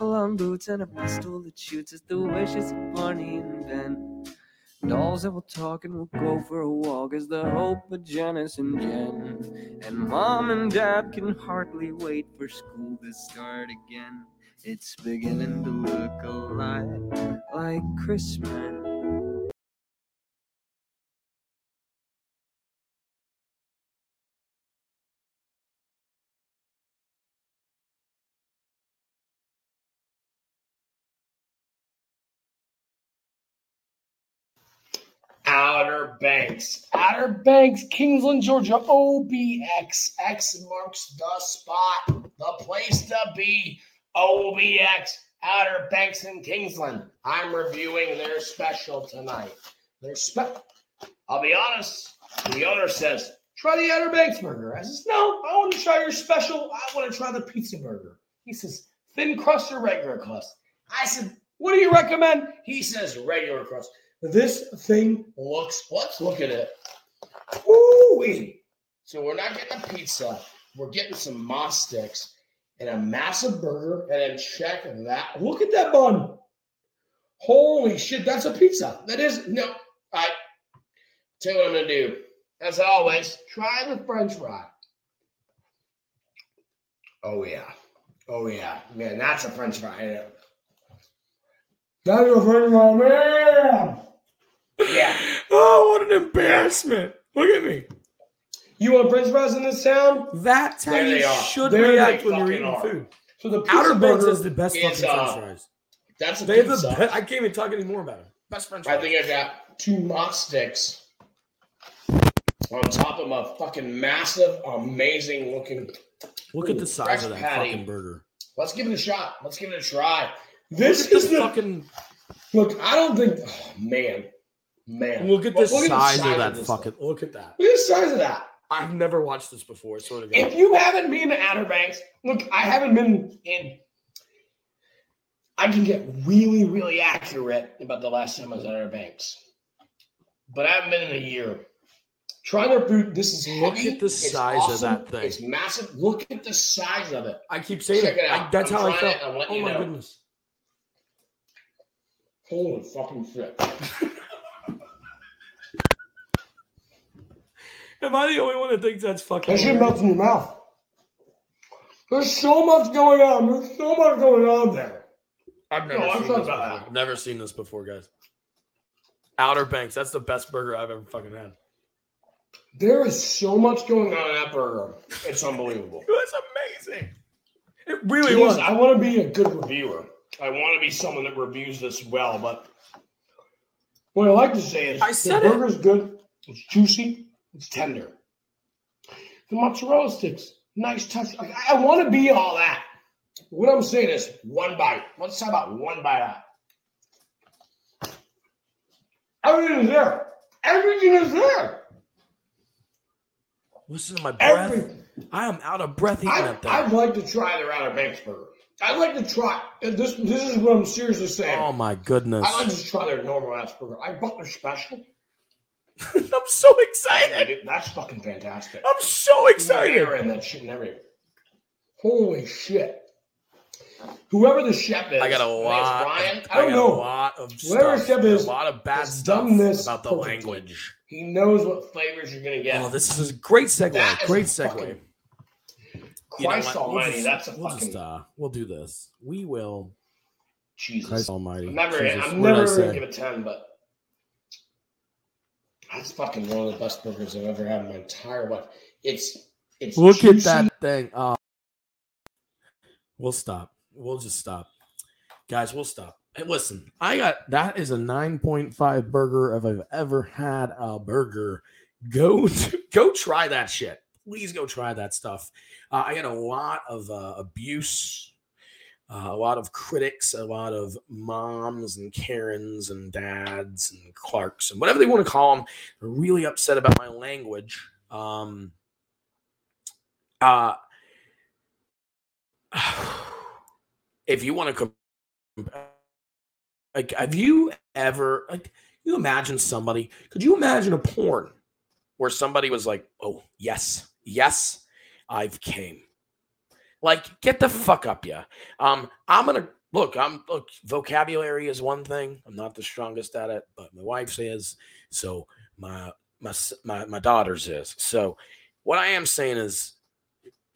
hopalong boots and a pistol that shoots at the wishes of Barney and Ben. Dolls that will talk and will go for a walk is the hope of Janice and Jen. And mom and dad can hardly wait for school to start again. It's beginning to look a lot like Christmas. Outer Banks. Outer Banks, Kingsland, Georgia. OBX. X marks the spot, the place to be. OBX. Outer Banks in Kingsland. I'm reviewing their special tonight. Their spe- I'll be honest. The owner says, try the Outer Banks burger. I says, no, I want to try your special. I want to try the pizza burger. He says, thin crust or regular crust? I said, what do you recommend? He says, regular crust. This thing looks, let's look at it. Ooh, so we're not getting a pizza. We're getting some mozz sticks and a massive burger. And then check that. Look at that bun. Holy shit, that's a pizza. That is, no. I tell you what I'm to do. As always, try the french fry. Oh, yeah. Oh, yeah. Man, that's a french fry. That's a french fry, man. Yeah. Oh, what an embarrassment. Look at me. You want french fries in this town? That's how There you should There react when you're eating are. food. So the pizza Outer Banks burger is the best is, fucking uh, french fries. That's a They have the pizza. best. I can't even talk anymore about it. Best french fries. I think I got two mozz sticks on top of a fucking massive, amazing looking. Look at the size of that patty. fucking burger. Let's give it a shot. Let's give it a try. This Look is the the fucking. look. I don't think. Oh, man, man. Look at the Look size of that this fucking. thing. Look at that. Look at the size of that. I've never watched this before. Sort of. If you haven't been to Outer Banks, look, I haven't been in. I can get really, really accurate about the last time I was at Outer Banks, but I haven't been in a year. Try their food. This is Look heavy. at the It's size of that thing. It's massive. Look at the size of it. I keep saying Check it. it I- that's I'm how I felt. it. I'm letting Oh my know. goodness. Holy fucking shit! Am I the only one that thinks that's fucking? That shit weird? melts in your mouth. There's so much going on. There's so much going on there. I've never I'm seen this before. that. Never seen this before, guys. Outer Banks. That's the best burger I've ever fucking had. There is so much going on in that burger. It's unbelievable. It was amazing. It really Thing is, was. I want to be a good reviewer. I want to be someone that reviews this well, but what I like to say is I the said it. burger's good. It's juicy. It's tender. The mozzarella sticks, nice touch. Like, I, I want to be all that. What I'm saying is one bite. Let's talk about one bite out. Everything is there. Everything is there. Listen to my breath. Everything. I am out of breath eating I, that thing. I'd like to try their Outer Banks burger. I'd like to try. and This this is what I'm seriously saying. oh my goodness. I'd like to try their normal ass burger. I bought their special. I'm so I excited. did- That's fucking fantastic. I'm so excited. Mayor and that shit and everything. Holy shit! Whoever the chef is, I got a I think it's lot. Brian. of- I don't got know. a lot of Whatever stuff. chef is, a lot of bad has stuff done this about the perfectly. language. He knows what flavors you're gonna get. Oh, this is a great segue. That is Great a segue. fucking- You know Christ? We'll Almighty, just- that's a we'll fucking Just, uh, we'll do this. We will. Jesus. Christ Almighty. I'm never, Jesus, I'm what did I never gonna give it ten, but that's fucking one of the best burgers I've ever had in my entire life. It's it's Look at that thing. Oh. We'll stop. We'll just stop. Guys, we'll stop. Hey, listen, I got that is a 9.5 burger if I've ever had a burger. Go go try that shit. Please go try that stuff. Uh, I get a lot of uh, abuse, uh, a lot of critics, a lot of moms and Karens and dads and Clarks and whatever they want to call them. Are really upset about my language. Um, uh, if you want to like have you ever like you imagine somebody could you imagine a porn where somebody was like oh yes yes i've came like get the fuck up yeah. Um i'm gonna look i'm look vocabulary is one thing. I'm not the strongest at it but my wife says so my my my, my daughter's is. So what i am saying is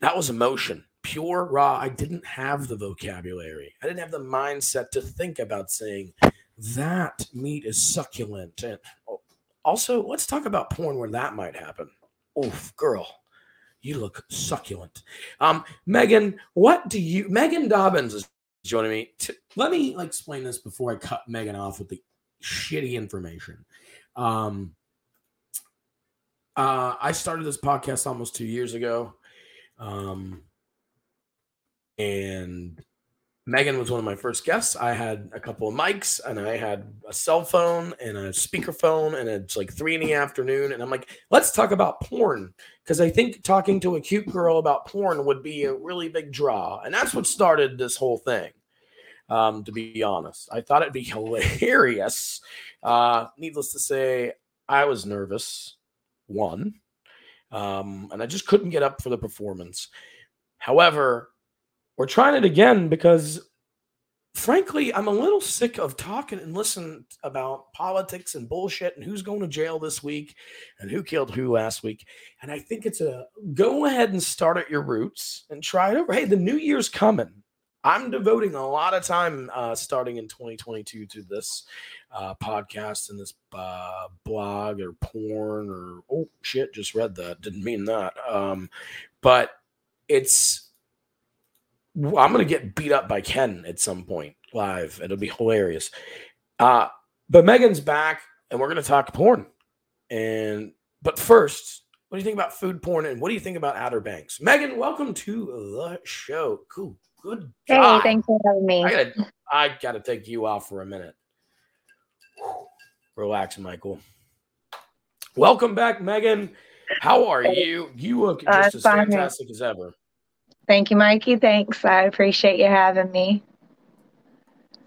that was emotion. Pure raw. I didn't have the vocabulary. I didn't have the mindset to think about saying that meat is succulent. And also let's talk about porn where that might happen. Oof girl you look succulent. Um megan what do you megan dobbins is joining me. T- let me like explain this before i cut megan off with the shitty information. Um uh i started this podcast almost two years ago. Um and Megan was one of my first guests. I had a couple of mics and I had a cell phone and a speakerphone, and it's like three in the afternoon. And I'm like, let's talk about porn. Because I think talking to a cute girl about porn would be a really big draw. And that's what started this whole thing, um, to be honest. I thought it'd be hilarious. Uh, needless to say, I was nervous, one, um, and I just couldn't get up for the performance. However, we're trying it again because frankly i'm a little sick of talking and listening about politics and bullshit and who's going to jail this week and who killed who last week. And i think it's a go ahead and start at your roots and try it over. Hey the new year's coming. I'm devoting a lot of time uh, starting in 2022 to this uh, podcast and this uh, blog or porn or oh shit just read that. Didn't mean that. Um, but it's I'm gonna get beat up by Ken at some point live. It'll be hilarious. Uh, but Megan's back, and we're gonna talk porn. And but first, what do you think about food porn, and what do you think about Outer Banks? Megan, welcome to the show. Cool, good. Hey, thanks for having me. I gotta, I gotta take you off for a minute. Relax, Michael. Welcome back, Megan. How are you? You look Uh, just as fine. fantastic as ever. Thank you, Mikey. Thanks. I appreciate you having me.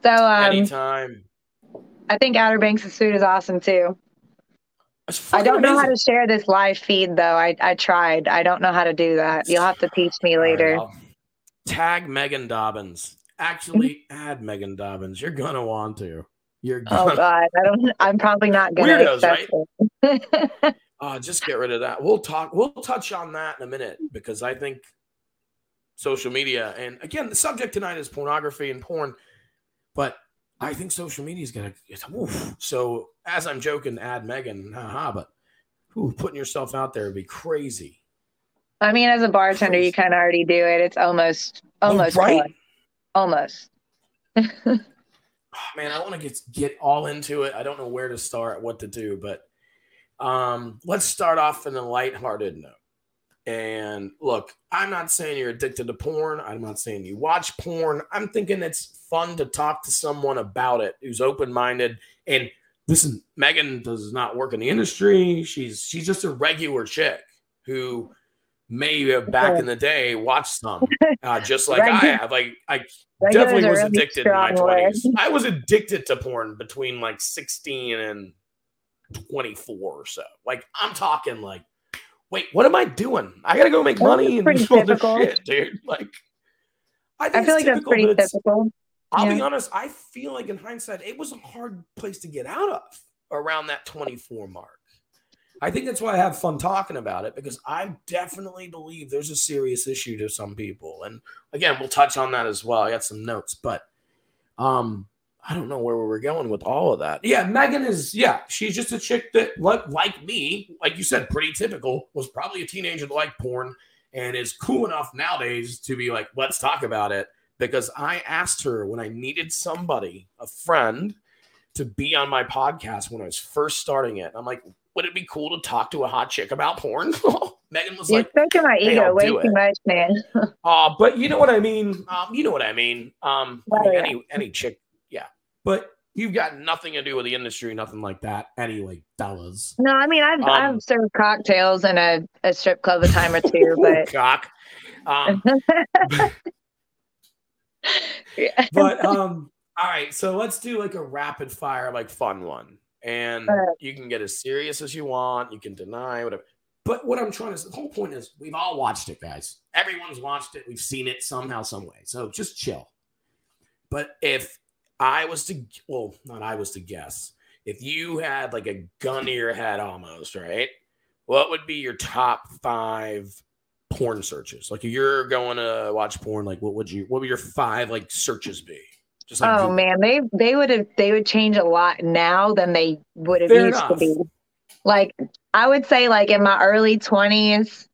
So, um, Anytime. I think Outer Banks' food is awesome too. I don't know how to share this live feed though. I, I tried. I don't know how to do that. You'll have to teach me later. I'll tag Megan Dobbins. Actually, add Megan Dobbins. You're gonna want to. You're Oh gonna. God, I don't. I'm probably not gonna Weirdos, it. Oh, just get rid of that. We'll talk. We'll touch on that in a minute because I think social media and again the subject tonight is pornography and porn, but I think social media is gonna. It's, oof. So as I'm joking, add Megan, haha, but putting yourself out there would be crazy. I mean, as a bartender, you kind of already do it. It's almost almost Oh, right. fun. Almost. Oh, man, I want to get get all into it. I don't know where to start, what to do, but um, let's start off in a lighthearted note. And look, I'm not saying you're addicted to porn. I'm not saying you watch porn. I'm thinking it's fun to talk to someone about it who's open minded. And listen, Megan does not work in the industry. She's she's just a regular chick who may have back in the day watched some, uh, just like I have. Like I definitely was addicted in my 20s. I was addicted to porn between like 16 and 24 or so. Like I'm talking like, wait, what am I doing? I gotta go make Well, money and do all this shit, dude. Like I, I feel like that's typical, pretty but it's- typical. I'll be honest, I feel like in hindsight, it was a hard place to get out of around that 24 mark. I think that's why I have fun talking about it because I definitely believe there's a serious issue to some people. And again, we'll touch on that as well. I got some notes, but um, I don't know where we were going with all of that. Yeah, Megan is, yeah, she's just a chick that, like, like me, like you said, pretty typical, was probably a teenager that liked porn and is cool enough nowadays to be like, let's talk about it. because I asked her when I needed somebody, a friend, to be on my podcast when I was first starting it. I'm like, would it be cool to talk to a hot chick about porn? Megan was You're like, stroking my ego I'll way do too it. much, man. uh, but you know what I mean? Um, you know what I mean? Um, I Oh, mean, yeah. any any chick, yeah. But you've got nothing to do with the industry, nothing like that. Anyway, fellas. No, I mean I've Um, I've served cocktails in a, a strip club a time or two, but cock. Um, yeah. but um, all right, so let's do like a rapid fire, like fun one. And you can get as serious as you want, you can deny whatever. But what I'm trying to the whole point is we've all watched it, guys. Everyone's watched it, we've seen it somehow, some way. So just chill. But if I was to well, not I was to guess, if you had like a gun to your head almost, right? What would be your top five porn searches? Like if you're going to watch porn, like what would you what would your five like searches be? Just like oh Google. man, they they would have they would change a lot now than they would have Fair used to be. Like I would say like in my early twenties,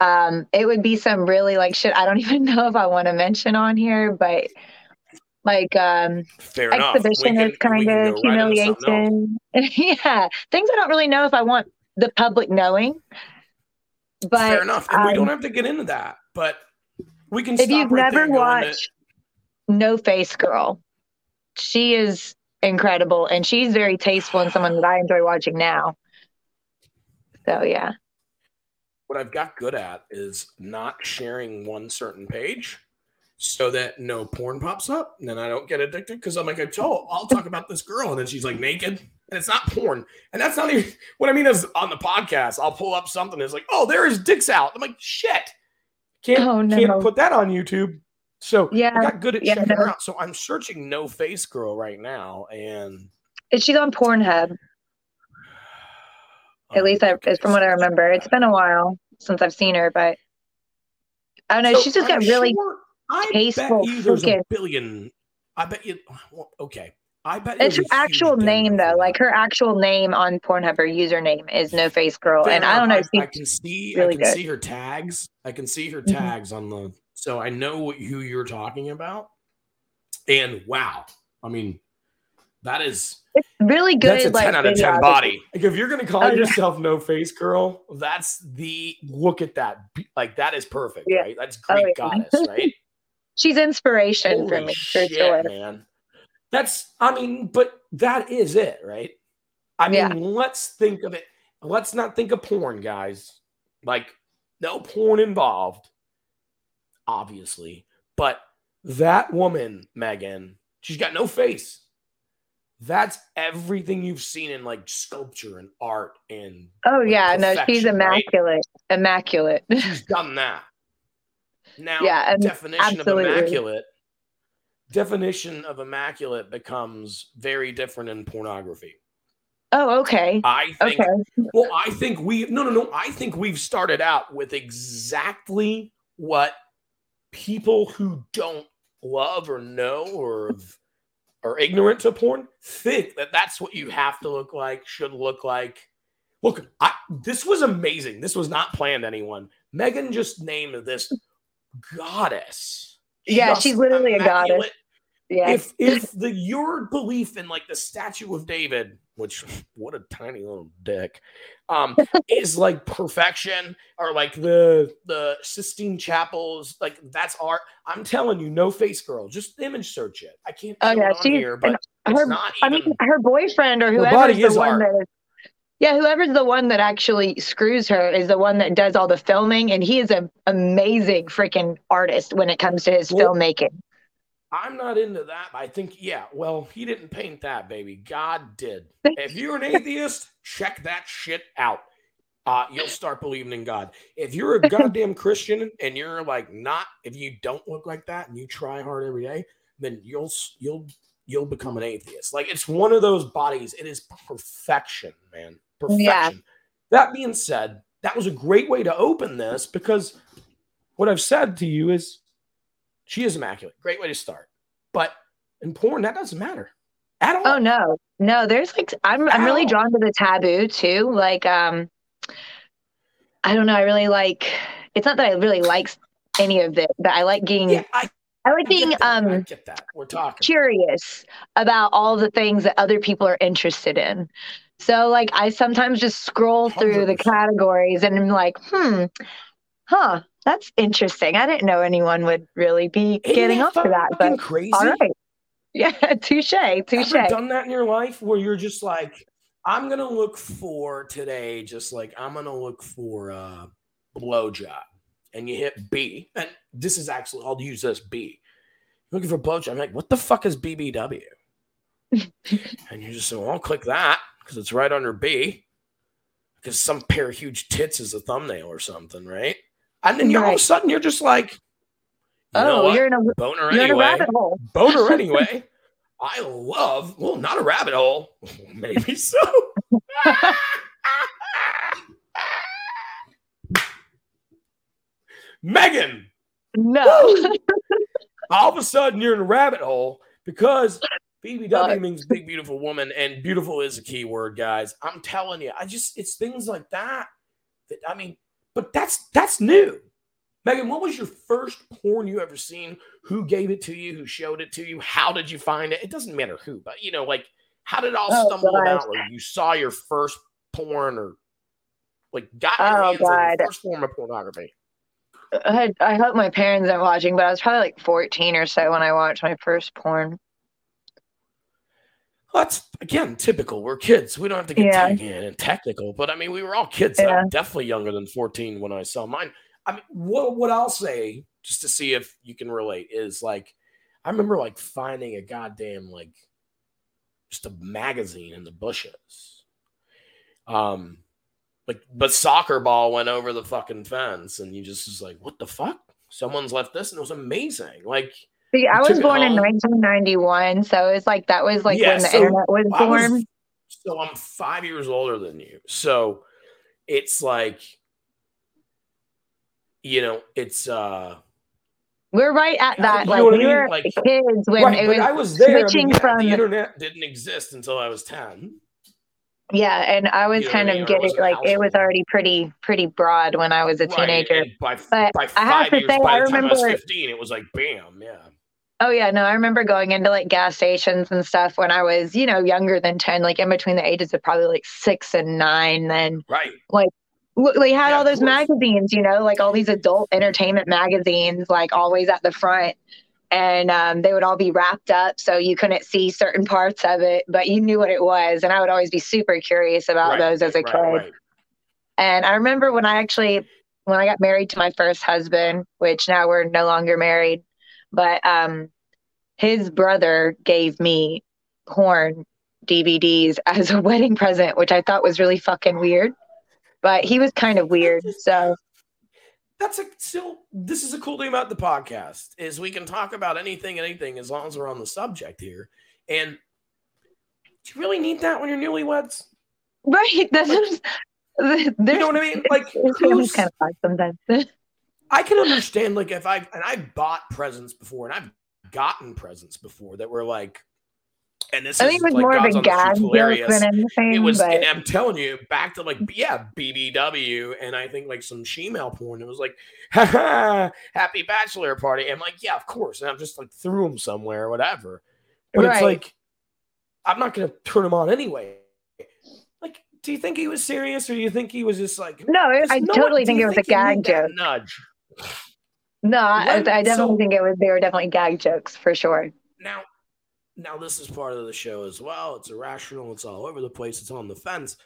um, it would be some really like shit I don't even know if I want to mention on here, but like um Fair. We exhibitionist can- we kind of right into something else. humiliation. yeah. Things I don't really know if I want the public knowing. But Fair enough. And we um, don't have to get into that, but we can if you've right never watched No Face Girl, she is incredible and she's very tasteful and someone that I enjoy watching now. So yeah. what I've got good at is not sharing one certain page so that no porn pops up and then I don't get addicted because I'm like, oh, I'll talk about this girl. And then she's like naked and it's not porn. And that's not even what I mean is on the podcast, I'll pull up something. It's like, oh, there is dick's out. I'm like, shit. Can't, Oh, no. can't put that on YouTube. So Yeah, I got good at yeah, checking no. her out. So I'm searching no face girl right now. And She's on Pornhub. At least I, from what I remember. It's been a while since I've seen her, but I don't know. So she's just I'm got really sure- I tasteful bet you there's a billion. I bet you. Well, okay, I bet It's her there's a huge actual name though. Like her actual name on Pornhub, her username is No Face Girl, Fair and I don't know. enough. I, I can see. really I can good. see her tags. I can see her Mhm. tags on the. So I know what, who you're talking about. And wow, I mean, that is it's really good. that's a like, ten out of ten body. Like if you're gonna call Oh, yeah. yourself no face girl, that's the look at that. Like that is perfect, Yeah. right? That's Oh, Greek yeah. goddess, right? She's inspiration for Holy me for shit, sure. man. That's, I mean, but that is it, right? I mean, Yeah. let's think of it. Let's not think of porn, guys. Like, no porn involved, obviously. But that woman, Megan, she's got no face. That's everything you've seen in like sculpture and art, and Oh yeah, no, she's perfection, right? immaculate, immaculate. she's done that. Now, Yeah, definition absolutely. of immaculate. Definition of immaculate becomes very different in pornography. oh okay, I think. okay. Well, I think we. No, no, no. I think we've started out with exactly what people who don't love or know or are ignorant to porn think that that's what you have to look like, should look like. Look, I, this was amazing. This was not planned, anyone. Megan just named this goddess. Yeah, Just she's literally a goddess. Yeah, If if the your belief in like the statue of David, which what a tiny little dick, um, is like perfection, or like the the Sistine Chapels, like that's art. I'm telling you, no face girl, just image search it. I can't Oh, yeah, it on she- here, but it's her- not I mean, her boyfriend or whoever body the is one art. that is, yeah, whoever's the one that actually screws her is the one that does all the filming, and he is an amazing freaking artist when it comes to his Well- filmmaking. I'm not into that. I think, yeah, well, he didn't paint that, baby. God did. If you're an atheist, check that shit out. Uh, you'll start believing in God. If you're a goddamn Christian and you're like not, if you don't look like that and you try hard every day, then you'll you'll you'll become an atheist. Like it's one of those bodies. It is perfection, man. Perfection. Yeah. That being said, that was a great way to open this because what I've said to you is she is immaculate. Great way to start. But in porn, that doesn't matter at all. Oh no, no, there's like I'm I'm really Ow. drawn to the taboo too. Like um, I don't know, I really like. It's not that I really like any of it, but I like getting Yeah, I, I like being get that. I um. We're talking. curious about all the things that other people are interested in. So like I sometimes just scroll through the categories and I'm like, hmm, huh, that's interesting. I didn't know anyone would really be Isn't getting up to that, but crazy. all right. Yeah, touche, touche. Ever done that in your life where you're just like, I'm gonna look for today, just like I'm gonna look for a blowjob, and you hit B, and this is actually I'll use this B. Looking for blowjob, I'm like, what the fuck is BBW? and you're just well, I'll click that because it's right under B, because some pair of huge tits is a thumbnail or something, right? And then you all of a sudden you're just like, you oh, you're in a boner you're in a anyway rabbit hole. boner anyway. I love, well, not a rabbit hole, maybe so. Megan, No. all of a sudden you're in a rabbit hole because BBW God. means big, beautiful woman, and beautiful is a key word, guys. I'm telling you, I just, it's things like that that, I mean, but that's, that's new. Megan, what was your first porn you ever seen? Who gave it to you? Who showed it to you? How did you find it? It doesn't matter who, but you know, like how did it all Oh, stumble about? Where you saw your first porn or like got oh, your Oh, hands on God. your first form of pornography? I, I hope my parents aren't watching, but I was probably like 14 or so when I watched my first porn. Well, that's again typical. We're kids. We don't have to get Yeah. and technical, but I mean, we were all kids. Yeah. I'm definitely younger than 14 when I saw mine. I mean, what what I'll say just to see if you can relate is like, I remember like finding a goddamn like just a magazine in the bushes. Um, like, but soccer ball went over the fucking fence, and you just was like, what the fuck? Someone's left this, and it was amazing. Like, See, I was born in 1991, so it's like that was like Yeah, when the so internet was I was- born. so I'm five years older than you. So it's like, you know, it's uh We're right at that. Like we mean? were Like- kids when right, it was I was there. I mean, switching from the internet didn't exist until I was 10. yeah, and I was You know kind what I mean? of getting like it was already pretty pretty broad when I was a Right, teenager. by, But by I have to years, say, by I the time I was remember- 15, it was like bam, yeah. Oh yeah, no, I remember going into like gas stations and stuff when I was, you know, younger than 10, like in between the ages of probably like 6 and 9 then Right. Like we had Yeah, all those magazines, you know, like all these adult entertainment magazines, like always at the front. And um, they would all be wrapped up so you couldn't see certain parts of it, but you knew what it was. And I would always be super curious about right, those as a right, kid. right. And I remember when I actually, when I got married to my first husband, which now we're no longer married, but um, his brother gave me porn DVDs as a wedding present, which I thought was really fucking weird. But he was kind of weird. So That's a still this is a cool thing about the podcast is we can talk about anything anything as long as we're on the subject here. And do you really need that when you're newlyweds? Right. That's You know what I mean? Like who's kind of sometimes. I can understand like if I and I bought presents before and I've gotten presents before that were like and this I is think it was like more God's of a gag hilarious. than anything. It was, but and I'm telling you, back to like, yeah, BBW, and I think like some shemale porn. It was like, ha ha, happy bachelor party. I'm like, yeah, of course. And I'm just like threw them somewhere or whatever. But it's like, I'm not gonna turn them on anyway. Like, do you think he was serious, or do you think he was just like? no, it- 'Cause I no totally think it was a gag joke. Nudge. No, I, I definitely so- think it was. They were definitely gag jokes for sure. Now, now this is part of the show as well. It's irrational. It's all over the place. It's on the fence.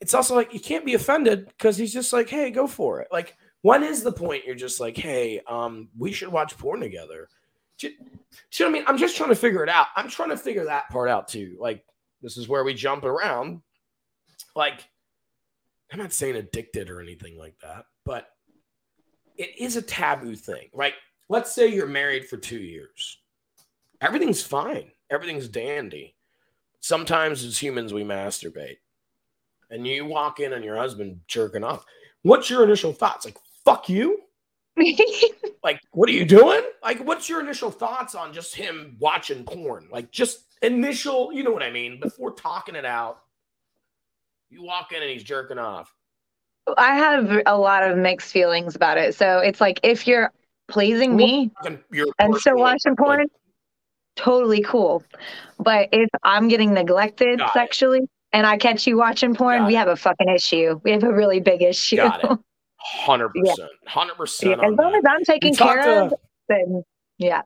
It's also like you can't be offended because he's just like, "Hey, go for it." Like, when is the point you're just like, "Hey, um, we should watch porn together"? Do you, do you know what I mean? I'm just trying to figure it out. I'm trying to figure that part out too. Like, this is where we jump around. Like, I'm not saying addicted or anything like that, but it is a taboo thing, right? Let's say you're married for two years everything's fine. Everything's dandy. Sometimes as humans, we masturbate. And you walk in on your husband jerking off. What's your initial thoughts? Like, fuck you? Like, what are you doing? Like, what's your initial thoughts on just him watching porn? Like, just initial, you know what I mean? Before talking it out, you walk in and he's jerking off. I have a lot of mixed feelings about it. So it's like if you're pleasing me You're and still watching porn, totally cool. But if I'm getting neglected Got it. sexually and I catch you watching porn, Got we it. have a fucking issue. We have a really big issue. Got it. Hundred percent, hundred percent. as long as I'm taking care to- of, then yeah.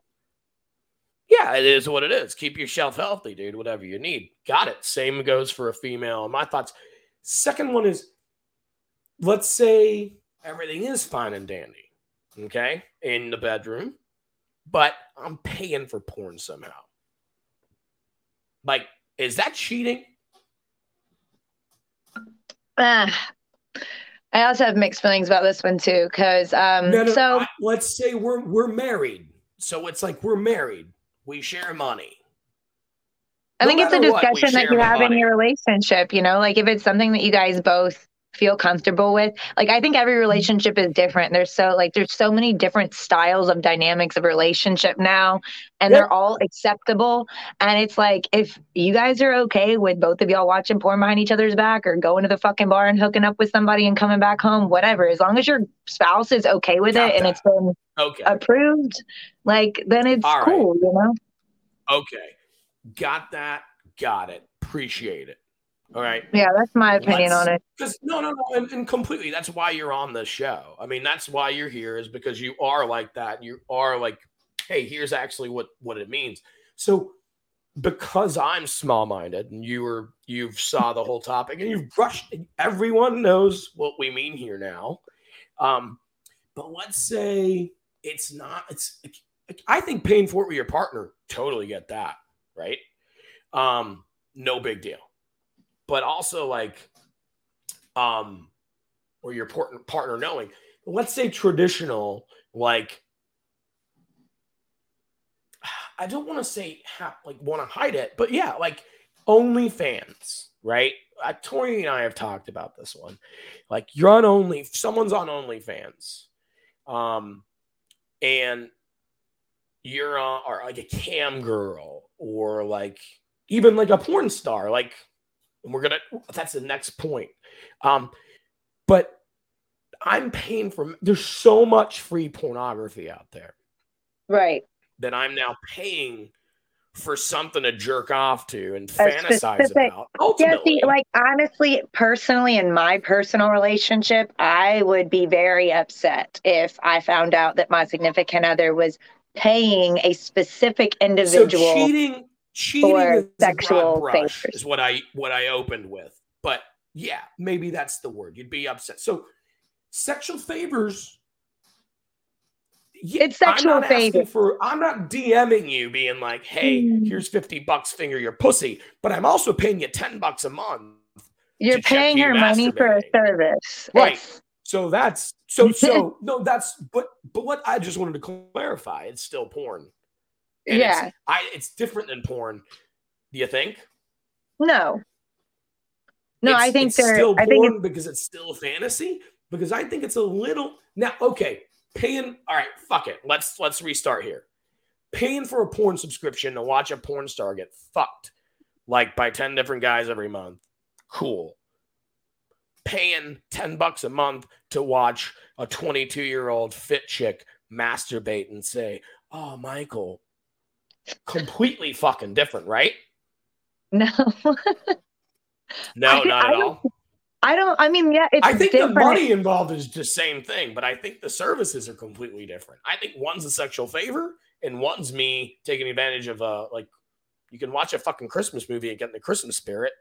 Yeah, it is what it is. Keep yourself healthy, dude. Whatever you need. Got it. Same goes for a female. My thoughts. Second one is let's say everything is fine and dandy, okay, in the bedroom, but I'm paying for porn somehow. Like, is that cheating? Ah. I also have mixed feelings about this one too, because um, No, no, so I- let's say we're we're married. So it's like we're married. We share money. I no think it's a discussion that you have in your relationship, you know, like if it's something that you guys both feel comfortable with. Like I think every mm-hmm. relationship is different. There's so like there's so many different styles of dynamics of relationship now and Yep. they're all acceptable. And it's like if you guys are okay with both of y'all watching porn behind each other's back or going to the fucking bar and hooking up with somebody and coming back home, whatever, as long as your spouse is okay with Got it and it's been Okay. approved, like then it's right. cool, you know? Okay. Got that. Got it. Appreciate it. All right. Yeah, that's my opinion Let's- on it. Because no, no, no, and, and completely. That's why you're on this show. I mean, that's why you're here is because you are like that. You are like, hey, here's actually what what it means. So, because I'm small minded, and you were you've saw the whole topic, and you've brushed. Everyone knows what we mean here now. Um, but let's say it's not. It's. I think paying for it with your partner. Totally get that. Right. Um. No big deal but also like um or your partner knowing let's say traditional like i don't want to say ha- like want to hide it but yeah like OnlyFans right? Uh, tori and i have talked about this one. Like you're on only someone's on OnlyFans um and you're on or like a cam girl or like even like a porn star like and we're gonna that's the next point um but i'm paying for there's so much free pornography out there Right. that i'm now paying for something to jerk off to and fantasize specific- about Yeah, see, like honestly, personally, in my personal relationship, I would be very upset if I found out that my significant other was paying a specific so individual. cheating cheating is sexual brush is what i what i opened with but yeah maybe that's the word you'd be upset so sexual favors yeah, It's sexual I'm favors. for I'm not DMing you being like, hey, Mm. here's 50 bucks, finger your pussy, but I'm also paying you 10 bucks a month. You're paying you her money for a service. Right. It's- So that's so so no, that's but but what I just wanted to clarify, it's still porn. And yeah. it's I it's different than porn. Do you think? No. No, It's- I think it's they're. still I think porn because it's still fantasy. Because I think it's a little now. Okay, paying. All right, fuck it. Let's let's restart here. Paying for a porn subscription to watch a porn star get fucked like by ten different guys every month. Cool. Paying ten bucks a month to watch a twenty-two year old fit chick masturbate and say, "Oh, Michael." Completely fucking different, right? no. No, I- not I at all. I don't. I mean, yeah, it's I think different. the money involved is the same thing, but I think the services are completely different. I think one's a sexual favor and one's me taking advantage of uh like you can watch a fucking Christmas movie and get in the Christmas spirit.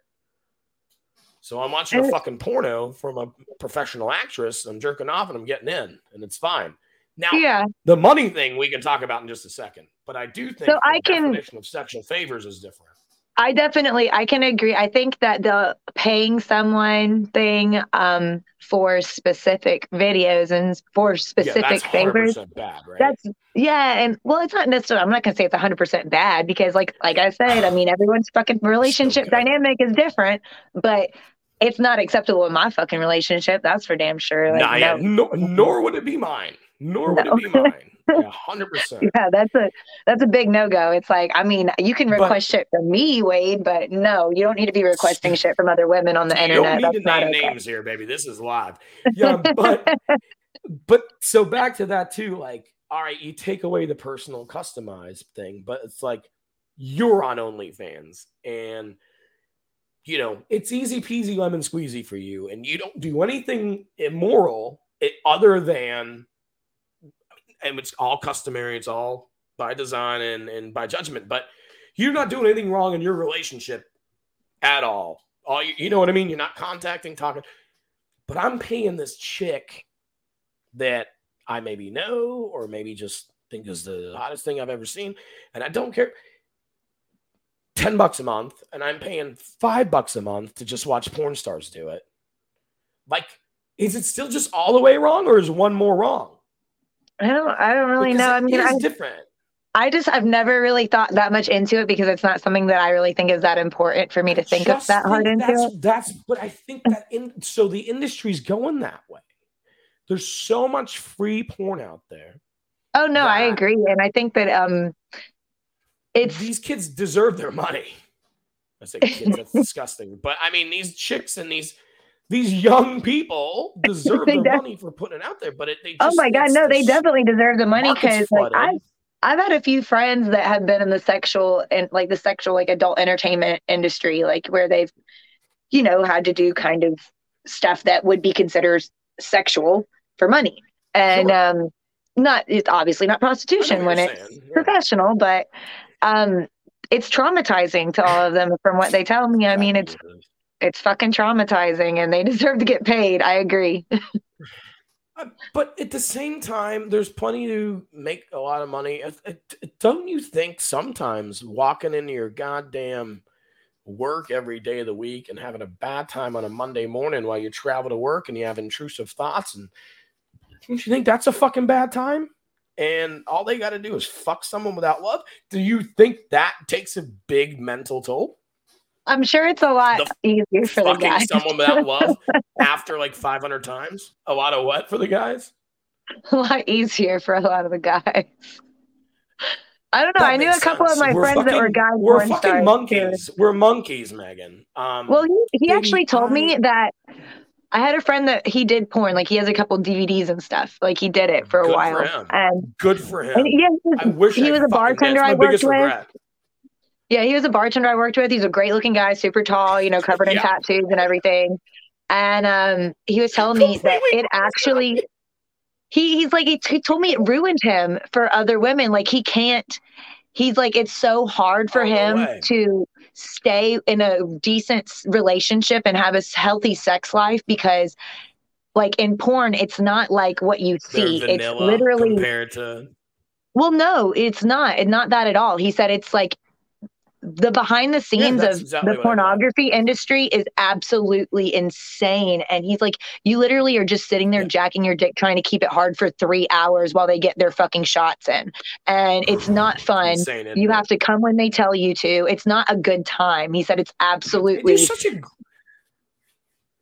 So I'm watching a fucking porno from a professional actress. I'm jerking off and I'm getting in, and it's fine. Now Yeah. the money thing we can talk about in just a second, but I do think So the I can- definition of sexual favors is different. I definitely I can agree. I think that the paying someone thing um for specific videos and for yeah, specific that's favors 100% bad, right? that's yeah and well it's not necessarily i'm not going to say it's 100% bad because like like i said i mean everyone's fucking relationship good. dynamic is different but it's not acceptable in my fucking relationship that's for damn sure like, Nah, yeah, no. no, nor would it be mine. Nor would No. it be mine. Yeah, hundred percent. yeah that's a that's a big no-go it's like i mean you can But- request shit from me wade but no you don't need to be requesting shit from other women on the You don't internet need that's to name okay names here, baby. This is live. Yeah, but but so back to that too. Like all right, you take away the personal customized thing, but it's like you're on OnlyFans and you know, it's easy peasy lemon squeezy for you, and you don't do anything immoral eh, other than, and it's all customary, it's all by design and, and by judgment, but you're not doing anything wrong in your relationship at all. All you, you know what I mean? You're not contacting, talking, but I'm paying this chick that I maybe know or maybe just think is the hottest thing I've ever seen, and I don't care. 10 bucks a month and I'm paying five bucks a month to just watch porn stars do it. Like, is it still just all the way wrong or is one more wrong? I don't I don't really Because know. I mean, is I, different. I just I've never really thought that much into it because it's not something that I really think is that important for me to think of that hard into that's, it. That's, but I think that in, so the industry's going that way. There's so much free porn out there. Oh no, I agree. And I think that um it's these kids deserve their money. I say kids, that's disgusting. But I mean, these chicks and these these young people deserve the money for putting it out there. But it, they oh my god, no, they definitely deserve the money because like. I I've had a few friends that have been in the sexual and like the sexual like adult entertainment industry, like where they've, you know, had to do kind of stuff that would be considered sexual for money. And Sure. um not it's obviously not prostitution when it's. Yeah. professional, but um it's traumatizing to all of them from what they tell me. I mean, it's Exactly what it is. fucking traumatizing and they deserve to get paid. I agree. Uh, But at the same time, there's plenty to make a lot of money. Uh, uh, Don't you think sometimes walking into your goddamn work every day of the week and having a bad time on a Monday morning while you travel to work and you have intrusive thoughts and don't you think that's a fucking bad time? And all they got to do is fuck someone without love. Do you think that takes a big mental toll? I'm sure it's a lot The easier for the Fucking guys. someone without love after like 500 times? A lot of what for the guys? a lot easier for a lot of the guys. I don't know. That I knew a couple sense. of my We're friends that were guys. We're fucking stars, too. monkeys. We're monkeys, Megan. Um, Well, he, he Baby, actually told me that I had a friend that he did porn. Like he has a couple DVDs and stuff. Like he did it for a Good for while. him. And, good for him. and yeah, he was- I wish he I was a bartender I worked with. regret. Yeah, he was a bartender I worked with. He's a great looking guy, super tall, you know, covered in Yeah. tattoos and everything. And um, he was telling me that it actually, he he's like he, he told me it ruined him for other women. Like he can't. He's like it's so hard for Oh, him to stay in a decent relationship and have a healthy sex life because, like in porn, it's not like what you see. It's literally compared to well, no, it's not. Not that at all. He said it's like the behind the scenes that's of exactly the what I thought. pornography industry is absolutely insane. And he's like, you literally are just sitting there Yeah. jacking your dick trying to keep it hard for three hours while they get their fucking shots in. And it's not fun. insane. You it? have to come when they tell you to. It's not a good time. He said it's absolutely such a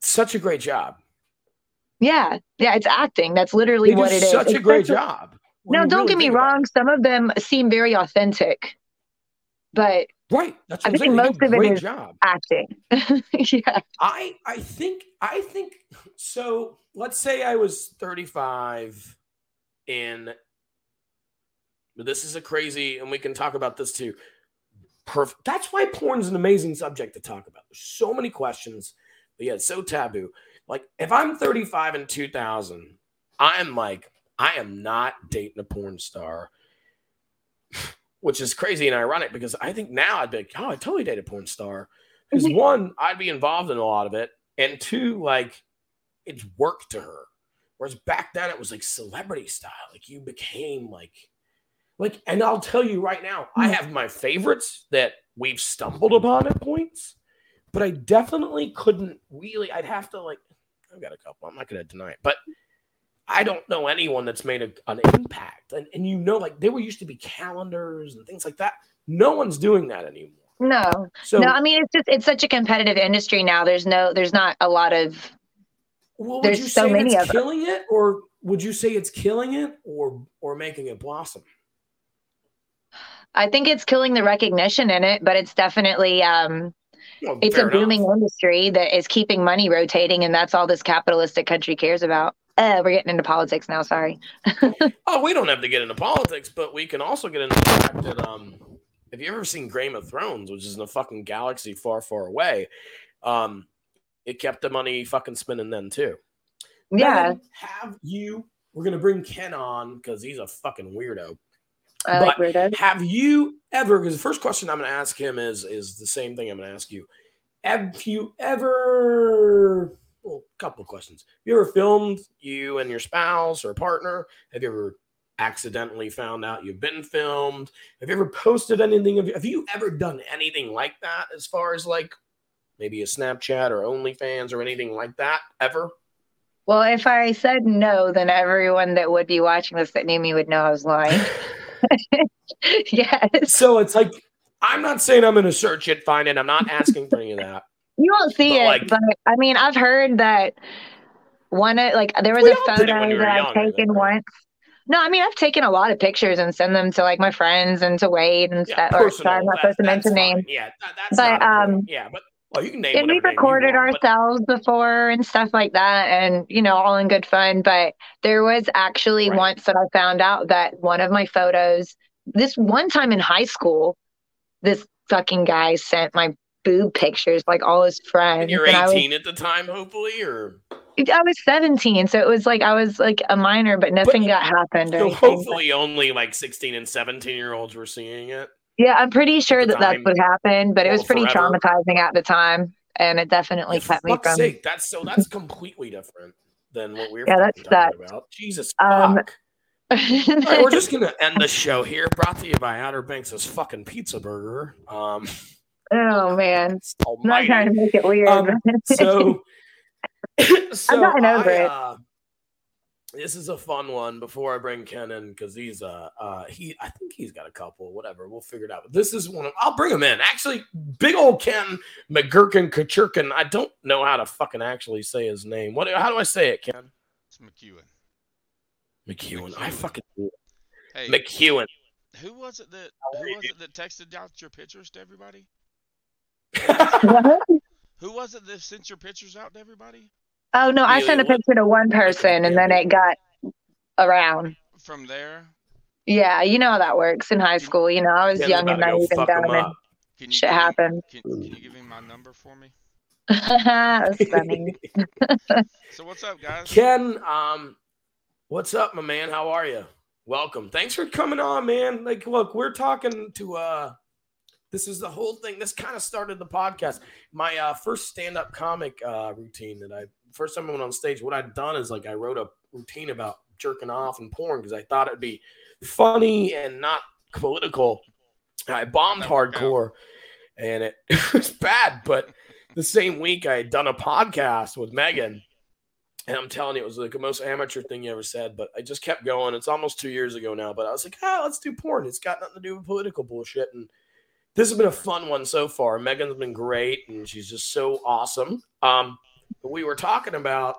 such a great job. yeah, yeah, it's acting. That's literally They what it is. such a great job. Now, don't really get me wrong. Some of them seem very authentic, but. Right. That's I think saying. Most of it is- job. acting. yeah. I I think I think so. Let's say I was 35 in but this is a crazy, and we can talk about this too. Perfect. That's why porn's an amazing subject to talk about. There's so many questions, but yeah, it's so taboo. Like if I'm 35 in 2000, I'm like, I am not dating a porn star, which is crazy and ironic because I think now I'd be like, oh, I totally date a porn star. Because Mhm. one, I'd be involved in a lot of it, and two, like it's work to her. Whereas back then it was like celebrity style. Like you became like like and I'll tell you right now, I have my favorites that we've stumbled upon at points, but I definitely couldn't really I'd have to like I've got a couple. I'm not gonna deny it, but I don't know anyone that's made a, an impact. And and you know, like there were used to be calendars and things like that. No one's doing that anymore. No, So no. I mean, it's just it's such a competitive industry now. There's no, there's not a lot of. Well, would There's you so say many it's of them. killing it, or would you say it's killing it, or or making it blossom? I think it's killing the recognition in it, but it's definitely um, Well, it's a booming industry that is keeping money rotating, and that's all this capitalistic country cares about. Uh, we're getting into politics now. Sorry. Oh, we don't have to get into politics, but we can also get into the fact that um, have you ever seen Game of Thrones, which is in a fucking galaxy far, far away? Um, it kept the money fucking spinning then too. Yeah, Megan, have you? We're gonna bring Ken on because he's a fucking weirdo. I like but weirdos. Have you ever? Because the first question I'm gonna ask him is is the same thing I'm gonna ask you. Have you ever? Well, a couple of questions. Have you ever filmed you and your spouse or partner? Have you ever accidentally found out you've been filmed? Have you ever posted anything? Have you, have you ever done anything like that as far as like maybe a Snapchat or OnlyFans or anything like that ever? Well, if I said no, then everyone that would be watching this that knew me would know I was lying. yes. So it's like I'm not saying I'm going to search it, find it. I'm not asking for any of that. You won't see But, it, like- but I mean, I've heard that one of like there was a all did it when photo we that I've younger, taken once. No, I mean I've taken a lot of pictures and send them to like my friends and to Wade and Yeah, stuff. Or sorry, I'm not That- supposed to mention names. Yeah, that, But, um, yeah, but well, you can name And we've whatever name you recorded want, but- ourselves before and stuff like that, and you know, all in good fun. But there was actually Right. once that I found out that one of my photos, this one time in high school, this fucking guy sent my boob pictures, like all his friends. And you're and I was 18 at the time, hopefully, or I was 17, so it was like I was like a minor, but nothing got happened. So anything. hopefully only like 16 and 17 year olds were seeing it. Yeah, I'm pretty sure that that's what happened, but it was pretty forever. traumatizing at the time, and it definitely For kept me from. sake, that's so that's completely different than what we were Yeah, that's talking about. Jesus Um, right, we're just gonna end the show here. Brought to you by Outer Banks' fucking pizza burger. Um, oh man, it's I'm not trying to make it weird. Um, so, so gotten over I, it. uh, this is a fun one. Before I bring Ken in, because he's uh uh he I think he's got a couple. Whatever, we'll figure it out. But this is one of I'll bring him in. Actually, big old Ken McGurkin Kachurkin. I don't know how to fucking actually say his name. What? How do I say it, Ken? It's McEwen. McEwen. I fucking Hey, McEwen. who was it that who was it that texted out your pictures to everybody? What? Who was it that sent your pictures out to everybody? Oh no, I Yeah, sent a what- picture to one person, and then it got around. From there, Yeah, you know how that works in high school. You know, I was Ken's young about and naive and dumb, and can you shit give him- happened. Can, can you give him my number for me? That's funny. So what's up, guys? Ken, um, what's up, my man? How are you? Welcome. Thanks for coming on, man. Like, look, we're talking to uh this is the whole thing. This kind of started the podcast. My uh first stand-up comic uh routine that I first time I went on stage, what I'd done is like I wrote a routine about jerking off and porn because I thought it'd be funny and not political. I bombed How'd that work out? hardcore and it, it was bad, but the same week I had done a podcast with Megan and I'm telling you, it was like the most amateur thing you ever said, but I just kept going. It's almost two years ago now, but I was like, ah, let's do porn. It's got nothing to do with political bullshit. And this has been a fun one so far. Megan's been great, and she's just so awesome. Um, we were talking about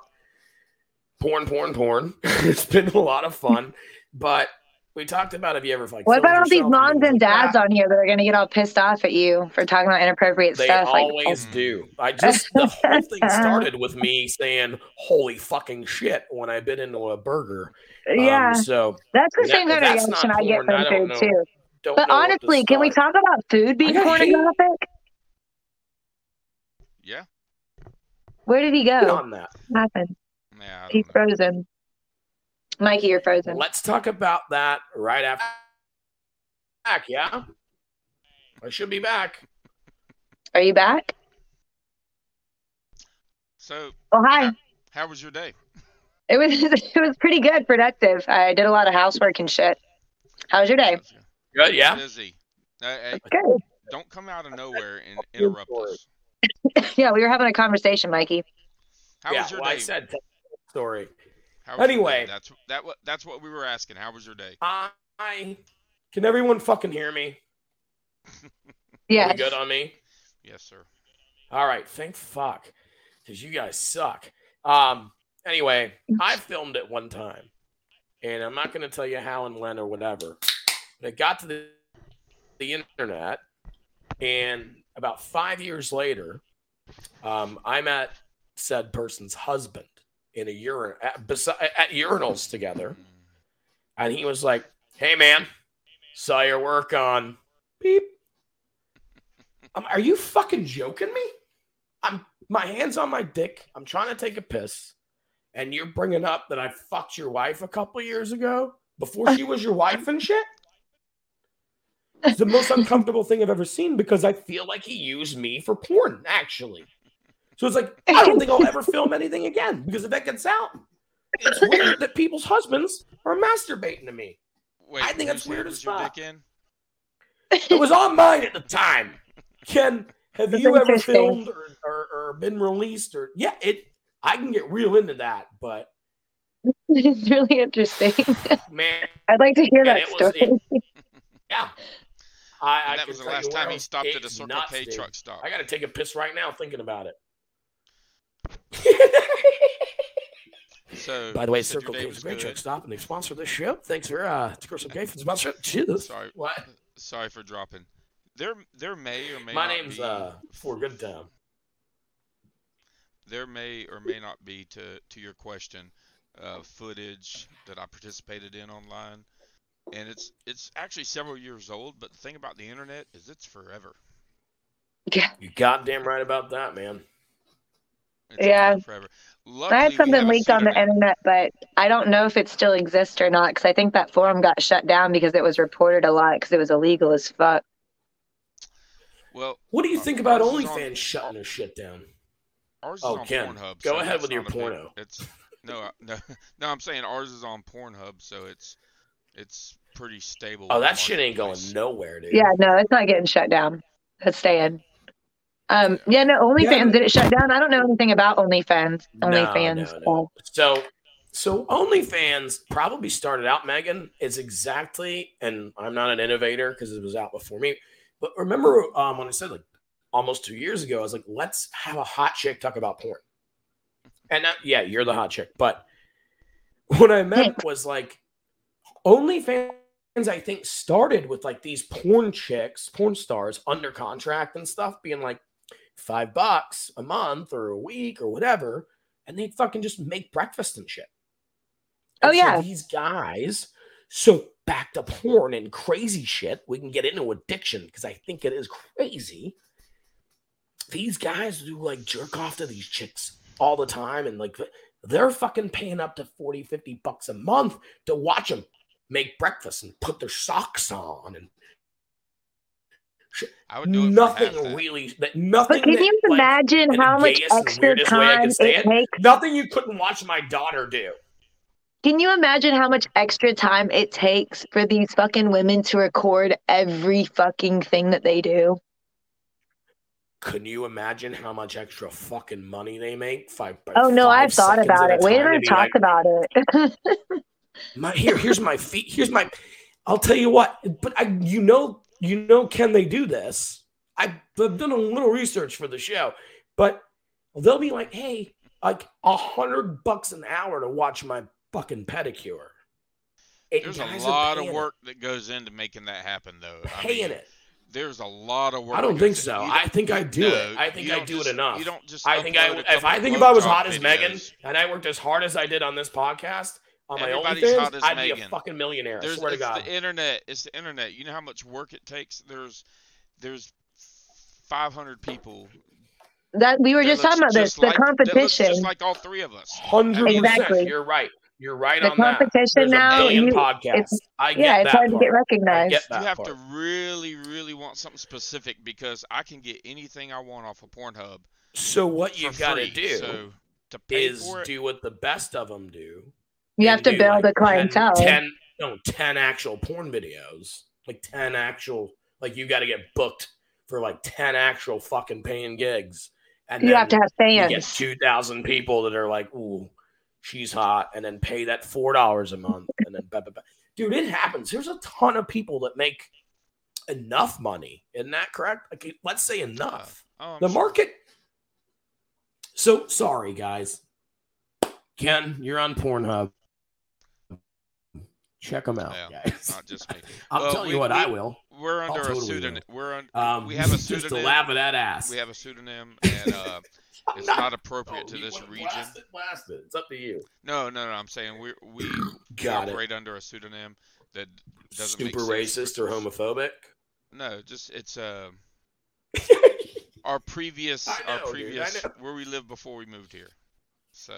porn, porn, porn. it's been a lot of fun, but we talked about have you ever like What about all these moms and dads on here that are gonna get all pissed off at you for talking about inappropriate They stuff? Like, always do. I just the whole thing started with me saying "Holy fucking shit" when I bit into a burger. Um, yeah, so that's the that- same kind of reaction I get from food too. Don't. But know honestly, can we talk about food being got hate. pornographic? Yeah. Where did he go? on that? What happened? Yeah. He's know. frozen. Mikey, you're frozen. Let's talk about that right after. Back, yeah. I should be back. Are you back? So, Oh, hi. how was your day? It was it was pretty good, productive. I did a lot of housework and shit. How was your day? That's good. Good, yeah. Busy. Hey, Good. don't come out of nowhere and interrupt us. Yeah, we were having a conversation, Mikey. How yeah, was your well, I day? said story. How was your day? Anyway. that's that. what- That's what we were asking. How was your day? I can everyone fucking hear me? Yeah. Good on me? Yes, sir. All right, thank fuck, because you guys suck. Um. Anyway, I filmed it one time, and I'm not going to tell you how and when or whatever. It got to the the internet, and about five years later, um, I met said person's husband, in a urine at, at urinals together, and he was like, "Hey, man, saw your work on beep." I'm, are you fucking joking me? I'm my hands on my dick. I'm trying to take a piss, and you're bringing up that I fucked your wife a couple years ago before she was your wife and shit. It's the most uncomfortable thing I've ever seen because I feel like he used me for porn, actually. So it's like, I don't think I'll ever film anything again because if that gets out, it's weird that people's husbands are masturbating to me. Wait, I think that's weird as was your fuck. It was on mine at the time. Ken, have That's you ever filmed or, or, or been released? Or yeah, it. I can get real into that, but it's really interesting. man, I'd like to hear And that it was- story. yeah. I, I that was the last time he stopped at a Circle K dude. truck stop. I got to take a piss right now thinking about it. So, By the way, you said your Circle K was is a great truck stop, and they sponsor this show. Thanks for uh, Circle K for sponsorship. Cheers. Sorry. What? Sorry for dropping. There, there may or may My not name's be, uh for good time. there may or may not be to to your question, uh, footage that I participated in online, and it's it's actually several years old. But the thing about the internet is it's forever. Yeah. You goddamn right about that, man. It's Yeah. forever. Luckily, I had something leaked on the pseudonym. internet, but I don't know if it still exists or not because I think that forum got shut down because it was reported a lot because it was illegal as fuck. Well, What do you Uh, think about ours is on- OnlyFans shutting their shit down? ours is Oh, on Ken, Pornhub. go so ahead with your not a big- porno. It's no, no, no. I'm saying ours is on Pornhub, so it's it's pretty stable. Oh, that shit ain't going nowhere, dude. Yeah, no, it's not getting shut down. It's staying. Um, yeah, no, OnlyFans Yeah. did it shut down? I don't know anything about OnlyFans. OnlyFans. no, no. So, so OnlyFans probably started out, Megan, is exactly, and I'm not an innovator because it was out before me. But remember um, when I said like almost two years ago, I was like, let's have a hot chick talk about porn. And that, yeah, you're the hot chick. But what I meant was like OnlyFans, I think, started with like these porn chicks, porn stars under contract and stuff, being like five bucks a month or a week or whatever. And they'd fucking just make breakfast and shit. Oh, And so yeah. these guys, so back to porn and crazy shit. We can get into addiction because I think it is crazy. These guys do like jerk off to these chicks all the time and like they're fucking paying up to 40, 50 bucks a month to watch them make breakfast and put their socks on and I would do it nothing that. really that nothing But can that, you like, imagine how much extra weirdest way I time could say it it. takes? nothing you couldn't watch my daughter do Can you imagine how much extra time it takes for these fucking women to record every fucking thing that they do? Can you imagine how much extra fucking money they make? Five. Oh no, five I've thought about it. a Wait time till to talk like, about it. My here, here's my feet. Here's my. I'll tell you what. But I, you know, you know, can they do this? I've, I've done a little research for the show, but they'll be like, "Hey, like a hundred bucks an hour to watch my fucking pedicure." There's a lot of it, work that goes into making that happen, though. I Paying mean, it. There's a lot of work. I don't think so. I think I do no, it. I think I don't just- it enough. You don't just. I think I, if I think if I was hot as Megan and I worked as hard as I did on this podcast on my Everybody's OnlyFans, hot as I'd be a fucking millionaire. I There's swear to it's God. the internet. It's the internet. You know how much work it takes. There's there's 500 people. that we were that just talking about this. just The like- that looks competition. just like all three of us. Hundred. Exactly. You're right. You're right The on that. The competition now, a you- podcasts. it's- I get yeah, it's that hard to get recognized. get you have part. to really, really want something specific because I can get anything I want off of Pornhub So what you've got to do So to is it, do what the best of them do. You have to do, build like, a clientele. 10, 10 no, 10 actual porn videos. Like 10 actual, like you got to get booked for like 10 actual fucking paying gigs. And you have to have you get fans. 2,000 people that are like, ooh, she's hot. And then pay that $4 a month. And then, bah, bah, bah. dude, it happens. There's a ton of people that make enough money. Isn't that correct? Like, let's say enough. Uh, oh, The sure. market. So sorry, guys. Ken, you're on Pornhub. Check them out, Yeah, guys. not just me. I'll Well, tell we- you what, we- I will. We're I'll under a totally pseudonym. go. We're un- Um, we have a pseudonym. just to laugh at that ass. we have a pseudonym, and uh, it's not- not appropriate Oh, to this region. Blast it, blast it. It's up to you. No, no, no. I'm saying we we Got it. operate under a pseudonym that doesn't Super make sense racist or homophobic. No, just it's uh our previous I our know, dude, previous where we lived before we moved here. So,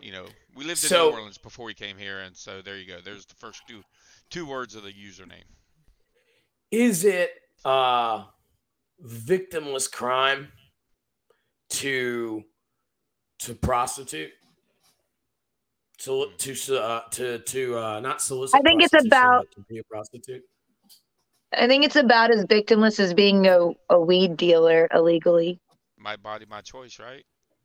you know, we lived in So- New Orleans before we came here, and so there you go. There's the first two two words of the username. Is it uh victimless crime to to prostitute? To to uh, to to uh, not solicit. I think it's about- to be a prostitute. I think it's about as victimless as being a, a weed dealer illegally, My body, my choice, right?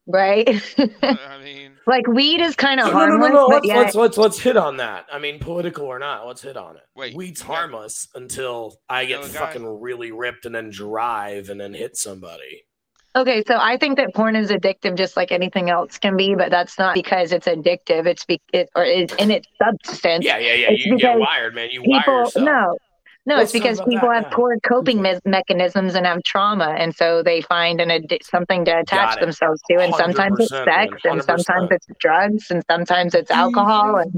Right? I mean, like weed is kind of No, no, no, no, no. Let's, yet let's let's let's hit on that. I mean, political or not, let's hit on it. Wait, weed's you got- harmless until I you get know a guy- fucking really ripped and then drive and then hit somebody. Okay, so I think that porn is addictive just like anything else can be, but that's not because it's addictive. It's be it, or it's in its substance. Yeah, yeah, yeah. It's You get wired, man. You wire People yourself. no. No, Let's it's because people that have now. poor coping me- mechanisms and have trauma, and so they find an addi- something to attach themselves to, and sometimes it's 100%, sex, and sometimes it's drugs, and sometimes it's alcohol, and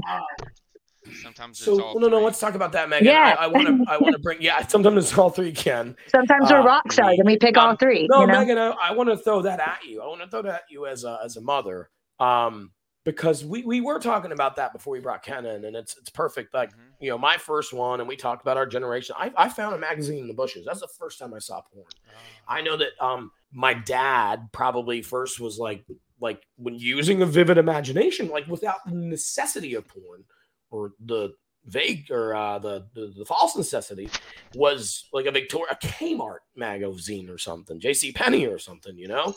sometimes it's So all no, no. Let's talk about that, Megan. Yeah. I want to. I want to bring. Yeah, sometimes it's all three can. sometimes Uh, we're rock stars, and we pick all um, three. No, you know? Megan, I, I want to throw that at you. I want to throw that at you as a as a mother, um, because we we were talking about that before we brought Ken in, and it's it's perfect. Like Mhm. You know, my first one, and we talked about our generation. I I found a magazine in the bushes. That's the first time I saw porn. Ah. I know that um my dad probably first was like like when using a vivid imagination, like without the necessity of porn or the vague or uh, the, the the false necessity was like a Victoria a Kmart magazine or something, J.C. Penney or something, you know.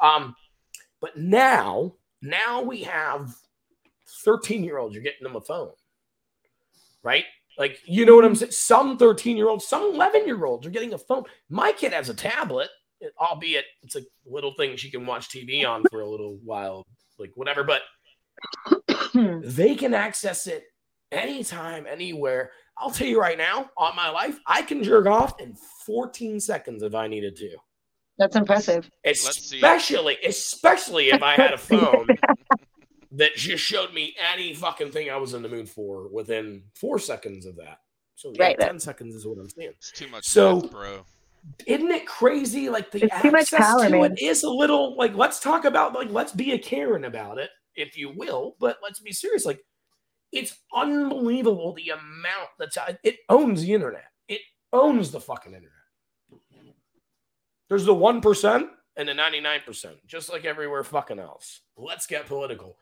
Um, but now now we have thirteen year olds. You're getting them a phone, right? Like you know what I'm saying? Some thirteen year olds, some eleven year olds are getting a phone. My kid has a tablet, it- albeit it's a little thing she can watch TV on for a little while, like whatever. But they can access it anytime, anywhere. I'll tell you right now, on my life, I can jerk off in 14 seconds if I needed to. That's impressive. Especially, especially if I had a phone that just showed me any fucking thing I was in the mood for within four seconds of that. So yeah, Right. 10 seconds is what I'm saying. It's too much So- meth, bro. Isn't it crazy? Like the It's too much access power, to man. it is a little like let's talk about like let's be a Karen about it, if you will, but let's be serious. Like it's unbelievable the amount that's uh, it owns the internet. It owns the fucking internet. There's the one percent and the ninety nine percent, just like everywhere fucking else. Let's get political.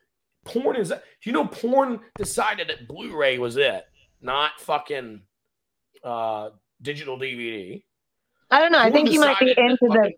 Porn is you know porn decided that Blu-ray was it, not fucking uh digital DVD. I don't know. I think you might be decided that into the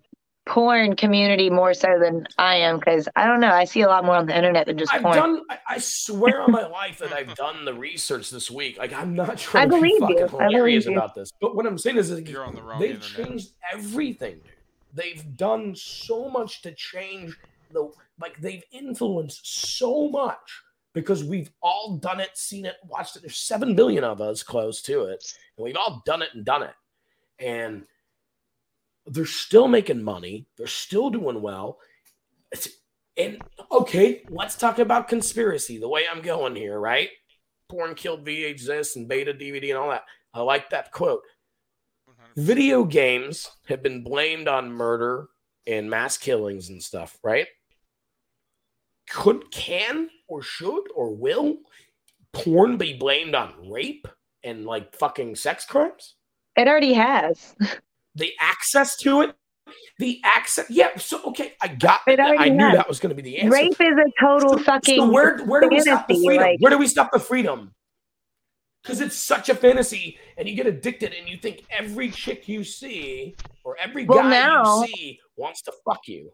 porn community more so than I am because I don't know. I see a lot more on the internet than just I've porn. done. I, I swear on my life that I've done the research this week. Like I'm not trying to be fucking you. I hilarious believe you. about this, but what I'm saying is, that You're on the wrong they've internet. changed everything, dude. They've done so much to change the. Like they've influenced so much because we've all done it, seen it, watched it. There's seven billion of us close to it, and we've all done it and done it, and they're still making money. They're still doing well. It's, and okay, let's talk about conspiracy. The way I'm going here, right? Porn killed VHS and beta DVD and all that. I like that quote. 100%. Video games have been blamed on murder and mass killings and stuff, right? Could, can, or should, or will porn be blamed on rape and like fucking sex crimes? It already has. the access to it, the access. Yeah. So okay, I got It. I knew has. that was going to be the answer. Rape is a total So- fucking. So where where do we stop the freedom? like- where do we stop the freedom? Because it's such a fantasy, and you get addicted, and you think every chick you see or every Well, guy now- you see wants to fuck you.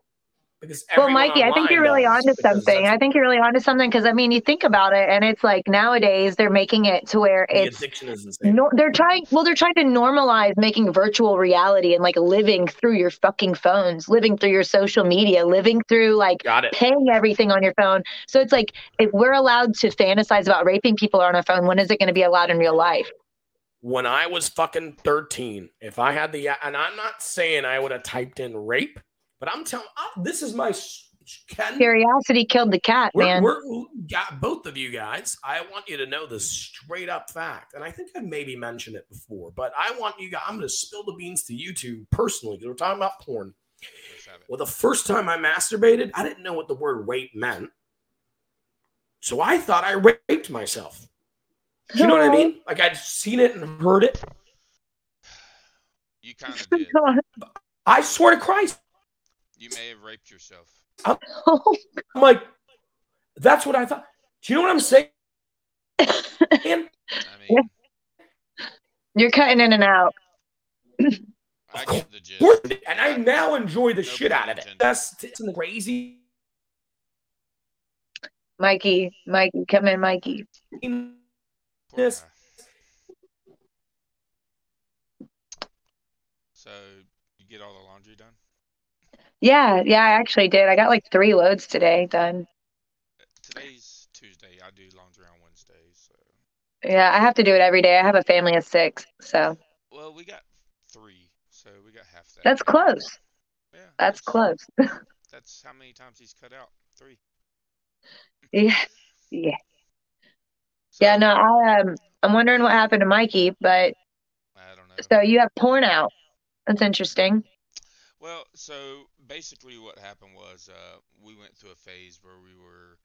Because Well, Mikey, I think you're really onto something. I think you're really onto something because I mean, you think about it, and it's like nowadays they're making it to where the it's addiction is insane. no, they're trying. Well, they're trying to normalize making virtual reality and like living through your fucking phones, living through your social media, living through like paying everything on your phone. So it's like if we're allowed to fantasize about raping people on our phone, when is it going to be allowed in real life? When I was fucking 13, if I had the, and I'm not saying I would have typed in rape, but I'm telling, uh, this is my, s- Ken, Curiosity killed the cat, we're, man. we're got both of you guys. I want you to know the straight up fact, and I think I maybe mentioned it before, but I want you guys. I'm going to spill the beans to you two personally because we're talking about porn. Let's have it. Well, the first time I masturbated, I didn't know what the word rape meant, so I thought I raped myself. You know what I mean? Like I'd seen it and heard it. You kind of did. I swear to Christ, You may have raped yourself. I'm like, that's what I thought. Do you know what I'm saying? I mean, You're cutting in and out. I get the gist. And I now enjoy the No shit out of it. intended. That's it's crazy. Mikey, Mikey, come in, Mikey. Poor Yes. So you get all the laundry done? Yeah, yeah, I actually did. I got like three loads today done. Today's Tuesday. I do laundry on Wednesdays. So. Yeah, I have to do it every day. I have a family of six, so Well, we got three, so we got half that. that's close. Yeah, That's close. That's how many times he's cut out. Three. Yeah, yeah, So, yeah. No, I um, I'm wondering what happened to Mikey, but I don't know. so you have porn out. That's interesting. Well, so basically what happened was uh, we went through a phase where we were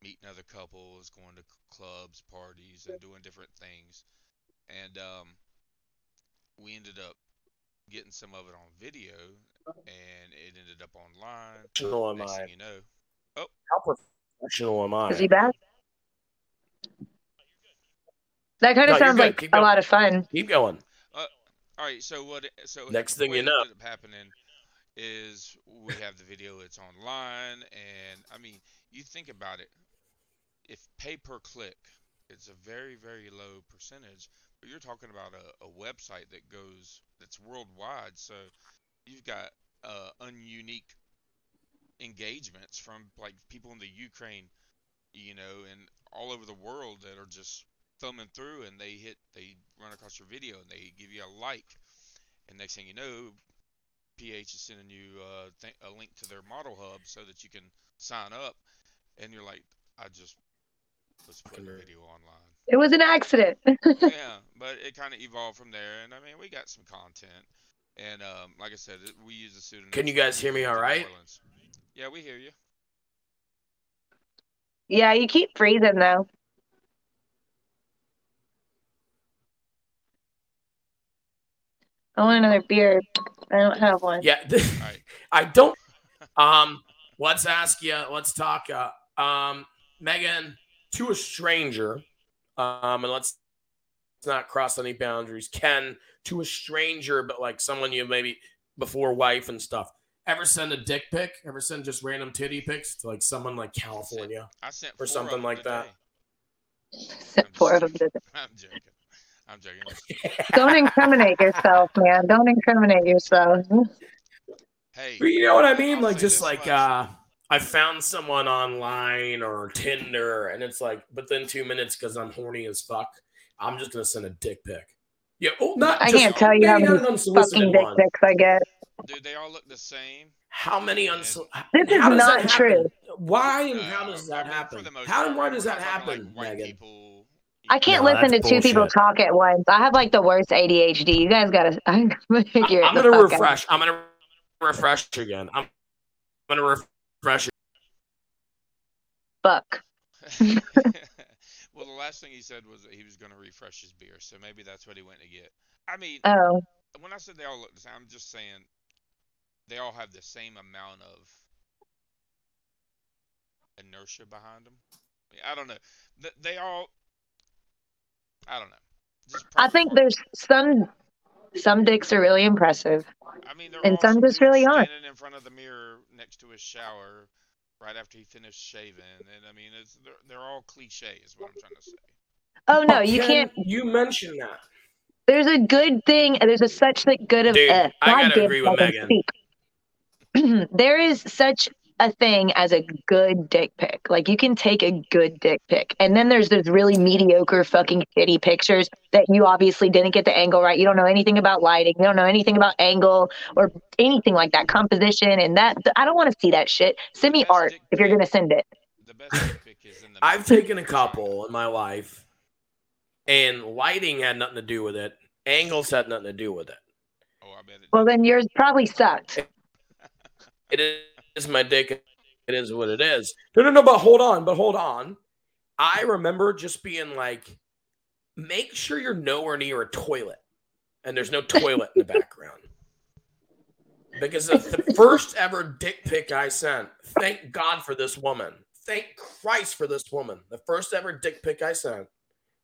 meeting other couples, going to clubs, parties, and doing different things. And um, we ended up getting some of it on video, and it ended up online. Professional am I? you know, How professional am I? Is he back? That kind of you're sounds like Keep a going. lot of fun. Keep going. all right. So what? So Next thing you know. ended up happening is we have the video. It's online, and I mean, you think about it. If pay per click, it's a very very low percentage. But you're talking about a, a website that goes that's worldwide. So you've got uh, ununique engagements from like people in the Ukraine, you know, and all over the world that are just thumbing through and they hit they run across your video and they give you a like and next thing you know ph is sending you uh, th- a link to their model hub so that you can sign up and you're like i just was putting a Fucking- video online It was an accident. yeah but it kind of evolved from there and i mean we got some content and um, like i said we use the pseudonym Can you guys hear me all right? yeah we hear you yeah, you keep freezing though. I want another beer. I don't have one. Yeah, right. I don't. Um, let's ask you. Let's talk. Uh, um, Megan, to a stranger. Um, and let's let's not cross any boundaries. Ken, to a stranger, but like someone you maybe before wife and stuff. Ever send a dick pic? Ever send just random titty pics to like someone like California? i sent Or four of something like that. today. Four of them did i'm joking i'm joking Don't incriminate yourself, man. Don't incriminate yourself. hey But you know what I mean? I'll like just like much. uh I found someone online or Tinder and it's like within two minutes because I'm horny as fuck, I'm just gonna send a dick pic. Yeah, oh not I just- can't tell you how many not an unsolicited Fucking dick one. pics I get. Dude, they all look the same. How many unsolicited? This is not true. Why and Uh, how does that happen? For the most How and why does that happen, like, white Megan? people, I can't No, listen to that's two people talk at once. I have like the worst ADHD. You guys gotta I'm gonna figure I'm the gonna fuck out. refresh. I'm gonna refresh again. I'm gonna refresh. It. Fuck. well, the last thing he said was that he was going to refresh his beer, so maybe that's what he went to get. I mean, Oh. when I said they all look the same, I'm just saying they all have the same amount of inertia behind them. I, mean, I don't know. They all, I don't know. I think there's some some dicks are really impressive. I mean, And some some just dudes really aren't. standing in front of the mirror next to his shower right after he finished shaving, and I mean, it's they're, they're all cliche, is what I'm trying to say. Oh no, you Ken, can't. You mentioned that. There's a good thing. There's a such thing good of. Dude, uh, I gotta goddamn agree with Megan. there is such a thing as a good dick pic. Like you can take a good dick pic, and then there's those really mediocre, fucking shitty pictures that you obviously didn't get the angle right. You don't know anything about lighting. You don't know anything about angle or anything like that, composition, and that. I don't want to see that shit. Send me art if you're gonna send it. The best dick pic is in the. I've taken a couple in my life, and lighting had nothing to do with it. Angles had nothing to do with it. Oh, I bet it. Well, then yours probably sucked. It is my dick. It is what it is. No, no, no. But hold on. But hold on. I remember just being like, make sure you're nowhere near a toilet, and there's no toilet in the background. Because the, the first ever dick pic I sent, thank God for this woman. Thank Christ for this woman. The first ever dick pic I sent,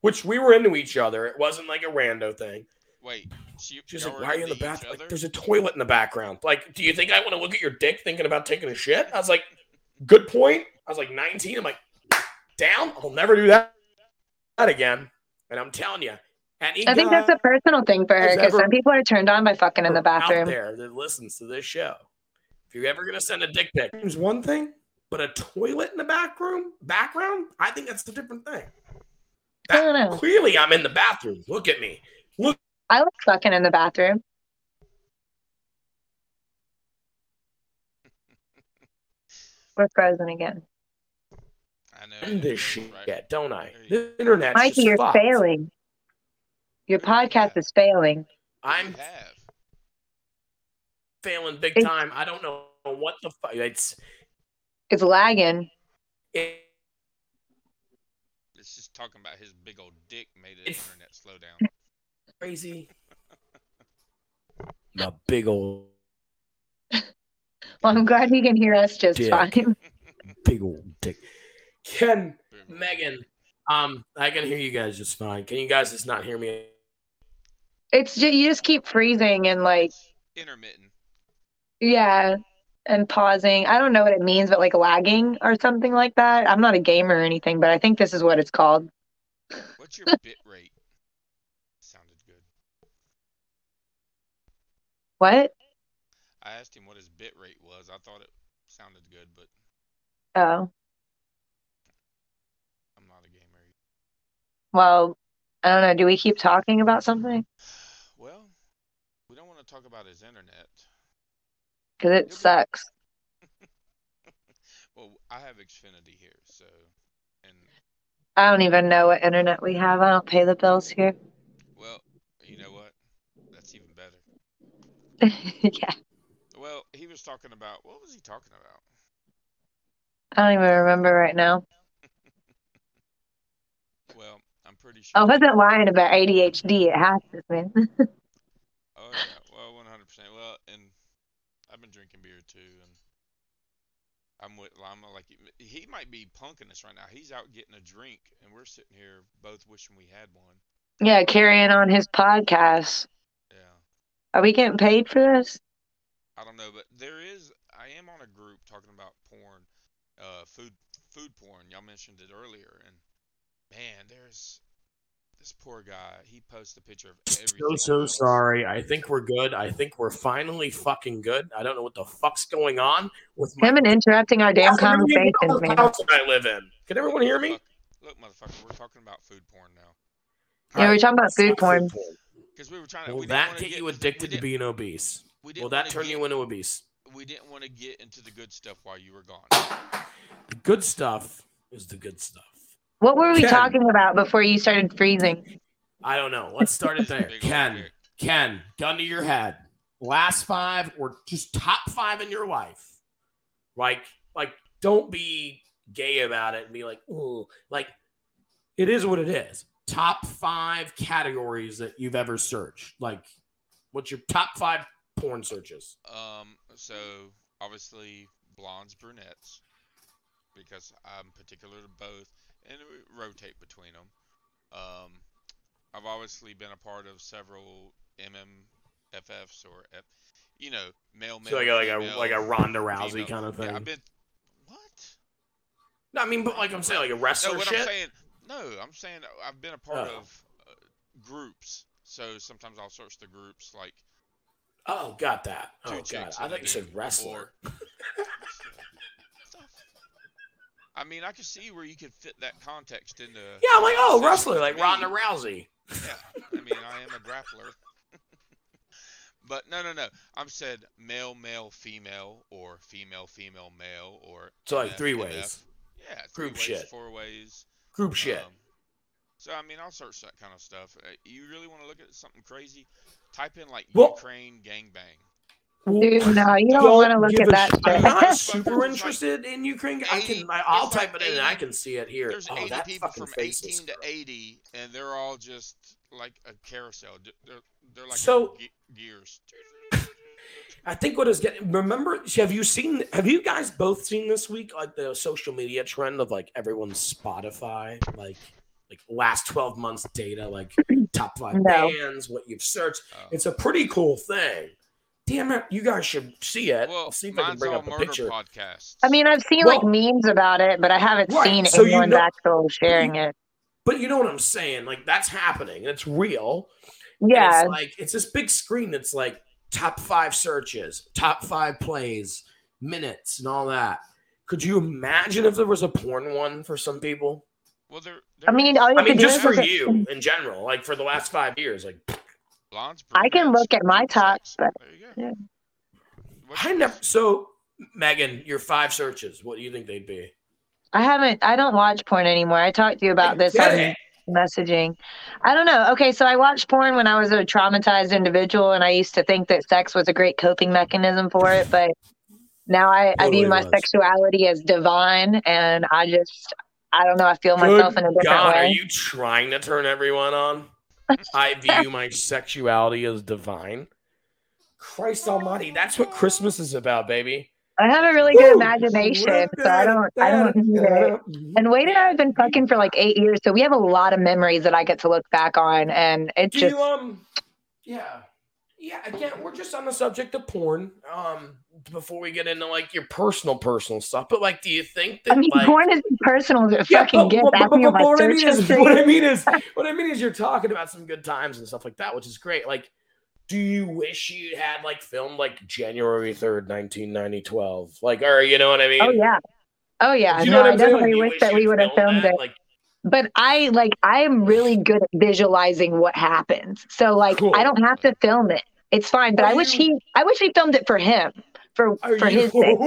which we were into each other. It wasn't like a rando thing. Wait, she, She's like, "Why are you in the bathroom? Like, there's a toilet in the background. Like, do you think I want to look at your dick thinking about taking a shit?" I was like, "Good point." I was like 19. I'm like, "Down. I'll never do that, that again." And I'm telling you, any I think that's a personal thing for her because some people are turned on by fucking in the out bathroom. there that listens to this show, if you're ever gonna send a dick pic, there's one thing, but a toilet in the back room, background, I think that's a different thing. I don't know. Clearly, I'm in the bathroom. Look at me. Look. I like fucking in the bathroom. We're frozen again. I know. End this shit, is, right? don't I? There you The internet's Mikey, you're fucked. failing. Your podcast is failing. I'm have. failing big It's- time. I don't know what the fuck. It's It's lagging. it, It's just talking about his big old dick made the internet slow down. Crazy. My big old, Well, I'm glad he can hear us just Dick. fine. big old dick. Ken, Megan, um, I can hear you guys just fine. Can you guys just not hear me? It's just, you just keep freezing and like, intermittent. yeah, and pausing. I don't know what it means, but like lagging or something like that. I'm not a gamer or anything, but I think this is what it's called. What's your bit rate? Sounded good. What? I asked him what his bit rate was. I thought it sounded good, but Oh, I'm not a gamer. well, I don't know. Do we keep talking about something? Well, we don't want to talk about his internet. Because it sucks. Well, I have Xfinity here, so and I don't even know what internet we have. I don't pay the bills here. well, you know what? That's even better. yeah, Well, he was talking about what was he talking about? I don't even remember right now. Well, I'm pretty oh, sure. I wasn't lying about ADHD. It has to be. Oh yeah, well, 100. percent Well, and I've been drinking beer too, and I'm with. I'm like he might be punking us right now. He's out getting a drink, and we're sitting here both wishing we had one. yeah, carrying on his podcast. Yeah, Are we getting paid for this? I don't know, but there is. I am on a group talking about porn, uh, food, food porn. Y'all mentioned it earlier, and man, there's this poor guy. He posts a picture of everything. So so sorry. I think we're good. I think we're finally fucking good. I don't know what the fuck's going on with my Him and interrupting our damn That's the conversations, man. house that I live in. Can everyone hear me? Look, look, motherfucker, we're talking about food porn now. Yeah, we're talking about food Stop porn. Because we were trying to. Will we that get get you addicted to being obese? We Will that turn get- you into obese? We didn't want to get into the good stuff while you were gone. The good stuff is the good stuff. What were we Ken. talking about before you started freezing? I don't know. Let's start it there. Ken. Ken, gun to your head. Last five or just top five in your life. Like, like, don't be gay about it and be like, oh, like, it is what it is. Top five categories that you've ever searched. Like, what's your top five porn searches? Um, so obviously blondes, brunettes, because I'm particular to both, and rotate between them. Um, I've obviously been a part of several MMFFs or F, you know, male, male, So like a, like a like a Ronda Rousey female. kind of thing. Yeah, I've been what? no, I mean, but like I'm saying, like a No, wrestler what shit. I'm saying. No, I'm saying I've been a part Oh. of uh, groups. So sometimes I'll search the groups like oh, got that. Oh god, I thought you said wrestler. stuff. I mean, I could see where you could fit that context into. Yeah, I'm like, oh, wrestler, like. Ronda Rousey. Yeah, I mean, I am a grappler. but no, no, no. I'm said male, male, female, or female, female, male, or So like three ways. Yeah, three Group ways, shit. four ways. Group shit. Um, so I mean, I'll search that kind of stuff. Uh, you really want to look at something crazy? Type in like Well- Ukraine gangbang. Dude, no, you don't Don't want to look at that sh- I'm not super there's like interested in Ukraine. I can. I, I'll there's like type it in and I can see it here. There's oh, 80 that people fucking from face 18 to 80, and they're all just like a carousel. They're, they're like So- gears. I think what is getting. Remember, have you seen? Have you guys both seen this week like the social media trend of like everyone's Spotify, like like last twelve months data, like top five No. bands, what you've searched. Uh, It's a pretty cool thing. Damn it, you guys should see it. well, I'll see if I can bring up a picture. podcasts. I mean, I've seen Well- like memes about it, but I haven't Right, seen so you know- actual sharing it. But you know what I'm saying? Like that's happening. It's real. Yeah, It's like it's this big screen that's like top five searches, top five plays, minutes, and all that. Could you imagine if there was a porn one for some people? well, they're, I mean, all you I mean, just for look at- you in general, like for the last five years. Like blondes, I can look at my green top, but- there you go. yeah. I never. So Megan, your five searches. What do you think they'd be? I haven't. I don't watch porn anymore. I talked to you about this Get on it. Messaging. I don't know. Okay, so I watched porn when I was a traumatized individual, and I used to think that sex was a great coping mechanism for it, but now I, I view my was. sexuality as divine, and I just, I don't know. I feel myself in a different God, are you trying to turn everyone on? I view my sexuality as divine. Christ Almighty, that's what Christmas is about, baby. I have a really good Woo! imagination, so I don't, I don't need it. And Wade and I have been fucking for like eight years, so we have a lot of memories that I get to look back on, and it's Do just you um yeah. Yeah, again, we're just on the subject of porn. Um before we get into like your personal personal stuff. But like do you think that I mean, like porn is personal as it Yeah, fucking but- gets. but- but- me but what my what I mean is what I mean is what I mean is you're talking about some good times and stuff like that, which is great. Like, do you wish you had like filmed like January third, nineteen ninety twelve? Like, or you know what I mean? Oh yeah, oh yeah. You know no, I I'm definitely you wish that we you'd have filmed that? it. Like, But I like I am really good at visualizing what happens. So like Cool. I don't have to film it. It's fine. But Are I wish you- he I wish he filmed it for him. For for you, his sake.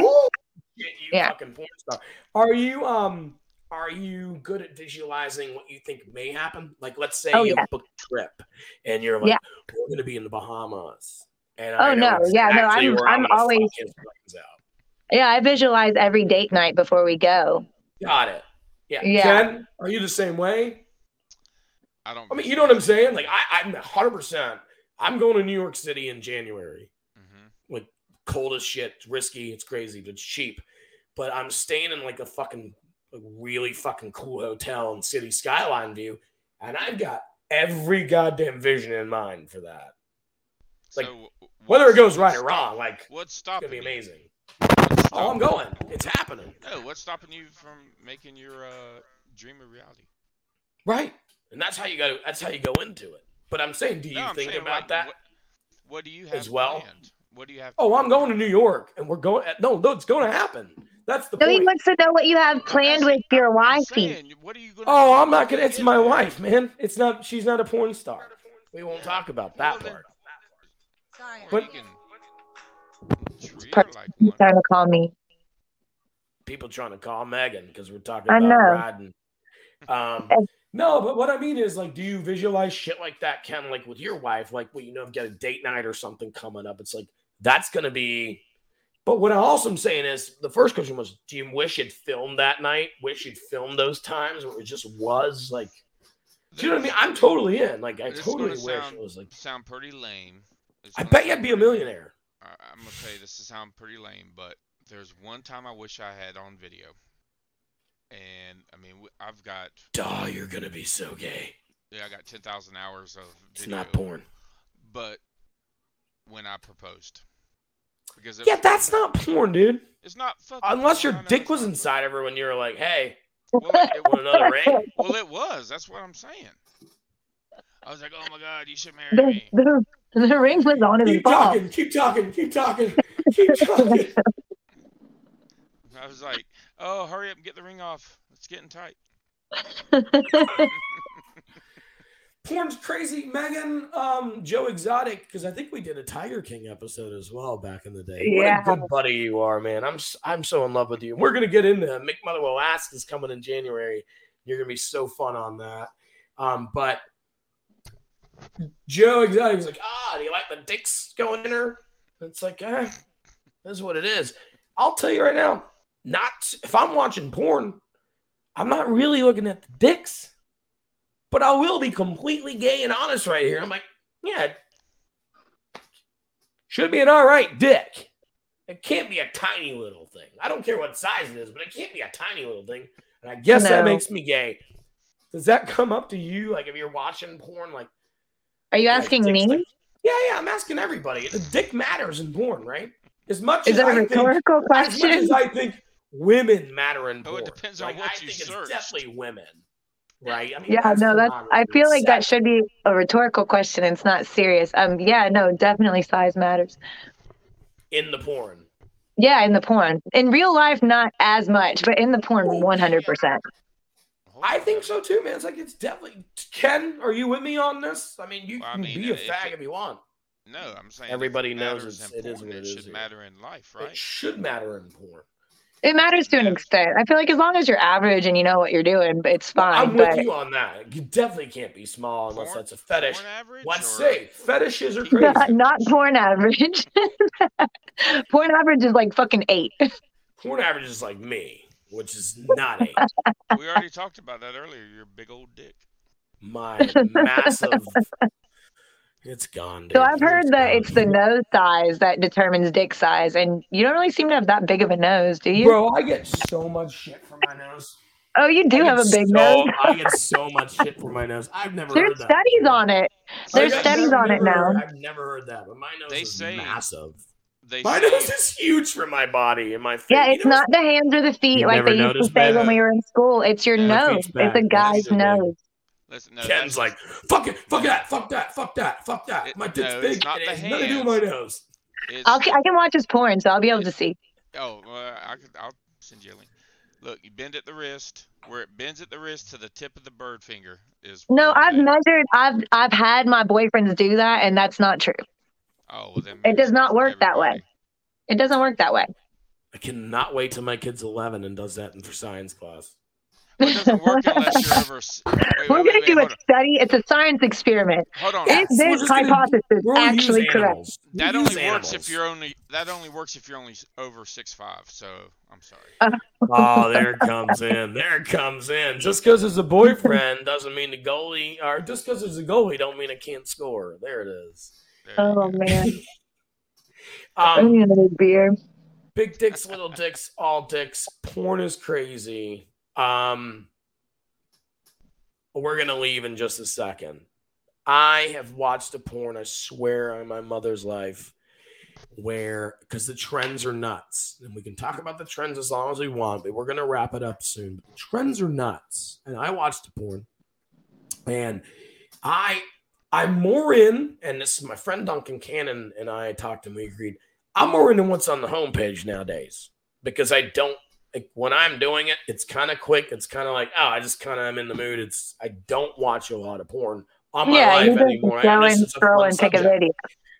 Yeah. fucking porn star. Are you um are you good at visualizing what you think may happen? Like, let's say Oh, you yeah. book a trip and you're like, Yeah. we're gonna be in the Bahamas. And Oh, I know no. Yeah, no, I'm- I'm gonna always- his brains out. Yeah, I visualize every date night before we go. Got it. Yeah. Yeah. Ken, are you the same way? I don't. I mean, you know what I'm saying? Like, I, I'm 100%. I'm going to New York City in January. Mm-hmm. Like, Cold as shit. It's risky. It's crazy, but it's cheap. But I'm staying in like a fucking a really fucking cool hotel and City Skyline View. And I've got every goddamn vision in mind for that. Like, so Whether it goes right or wrong, like, What's stopping it's to be amazing. Oh, I'm going. It's happening. No, what's stopping you from making your uh, dream a reality? Right. And that's how you got to, that's how you go into it. But I'm saying, do you No, think saying, about like, that? What, what do you have as well? planned? What do you have? Oh, I'm going to New York, and we're going. No, no, it's going to happen. That's the So he wants to know what you have planned with your I'm wifey. saying, what are you gonna Oh, I'm not gonna. It's my there? wife, man. It's not. She's not a porn star. We won't talk about that Well, part. Or But- you can treat her Part- like He's trying to call me. People trying to call Megan because we're talking I about know. riding. Um, no, but what I mean is, like, do you visualize shit like that, Ken? Like with your wife, like, well, you know, get a date night or something coming up. It's like that's gonna be. But what I also am saying is, the first question was, do you wish you'd filmed that night? Wish you'd filmed those times where it just was like. Do you know what I mean? I'm totally in. Like, I totally wish sound- it was like. sound pretty lame. It's I bet you'd be a lame. millionaire. I, I'm gonna tell you this is sound pretty lame, but there's one time I wish I had on video, and I mean I've got Oh, you're gonna be so gay. yeah I got ten thousand hours of It's not porn. but when I proposed. Because it, Yeah, that's not porn, dude. it's not fucking. Unless your porn, I know dick was inside of her when you were like, "Hey, Well, it, it, another ring?" well, it was. That's what I'm saying. I was like, oh my god, you should marry The, me. the, the ring was on his Keep ball. talking, keep talking, keep talking, keep talking. I was like, oh, hurry up and get the ring off. It's getting tight. Porn's crazy, Megan. Um, Joe Exotic, because I think we did a Tiger King episode as well back in the day. Yeah. What a good buddy you are, man. I'm I'm so in love with you. We're gonna get into Mick Motherwell Ask is coming in January. You're gonna be so fun on that. Um, but Joe Exotic was like, ah, do you like the dicks going in her? It's like, eh, that's what it is. I'll tell you right now, not if I'm watching porn, I'm not really looking at the dicks. But I will be completely gay and honest right here. I'm like, yeah, should be an all right dick. It can't be a tiny little thing. I don't care what size it is, but it can't be a tiny little thing. And I guess that makes me gay. Does that come up to you? Like if you're watching porn, like Are you asking dicks, me? like- yeah, yeah, I'm asking everybody. The dick matters in porn, right? As much Is as that a I think, rhetorical as much question? as I think women matter in porn. Oh, it depends on like, what I you think searched. it's definitely women, right? I mean, Yeah, no, that's. I feel like that should be a rhetorical question. It's not serious. Um, yeah, no, definitely size matters. in the porn. Yeah, in the porn. In real life, not as much, but in the porn, one hundred percent. I think so too, man. It's like it's definitely Ken. Are you with me on this? I mean, you Well, I can be a fag it- if you want. No, I'm saying Everybody it knows it's- in it is what it it is should here. matter in life, right? It should matter in porn. It matters to an extent. I feel like as long as you're average and you know what you're doing, but it's Well, fine. I'm with you on that. You definitely can't be small unless Porn- that's a fetish. porn Let's or- say fetishes are crazy. not, not porn average. porn average is like fucking eight. porn average is like me, which is not eight. We already talked about that earlier. Your big old dick. My massive. It's gone. Dude. So I've heard It's that gone. it's the nose size that determines dick size, and you don't really seem to have that big of a nose, do you? Bro, I get so much shit for my nose. oh, you do I have a big so, nose. I get so much shit for my nose. I've never There's heard that. studies on it. There's Like, studies never- on it now. heard- I've never heard that, but my nose They is say- massive. They My say, nose is huge for my body and my feet. Yeah, You it's know, not the hands or the feet like they used to say that? when we were in school. It's your Yeah, nose. It's a guy's feet's are big. nose. Listen, no, Ken's that's- like, fuck it, fuck that, fuck that, fuck that, fuck that. It- My dick's no, big. it's not it has nothing to do with my nose. it's- I'll, I can watch his porn, so I'll be able to see. Oh, well, I could, I'll send you a link. Look, you bend at the wrist. Where it bends at the wrist to the tip of the bird finger is. No, I've the- measured. I've I've had my boyfriends do that, and that's not true. Oh, well, then It does not for work that way. It doesn't work that way. I cannot wait till my kid's 11 and does that in for science class. Well, it doesn't work unless you're over. Wait, wait, We're gonna wait, do a hold on. study. It's a science experiment. Hold on. Yes, Is this just gonna- hypothesis actually correct? That use only works animals. if you're only. That only works if you're only over six five. So I'm sorry. Oh, there it comes in. There it comes in. Just because it's a boyfriend doesn't mean the goalie, or just because it's a goalie, don't mean it can't score. There it is. There Oh man, I'm Um, gonna need beer. big dicks, little dicks, all dicks. Porn is crazy. Um, we're gonna leave in just a second. I have watched a porn. I swear on my mother's life, where because the trends are nuts, and we can talk about the trends as long as we want, but we're gonna wrap it up soon. But trends are nuts, and I watched the porn, and I I'm more in, and this is my friend Duncan Cannon and I talked to him. We agreed. I'm more into what's on the homepage nowadays because I don't like when I'm doing it. It's kind of quick. It's kind of like oh, I just kind of am in the mood. It's I don't watch a lot of porn on my Yeah, life anymore. go and this and is scroll and take a video.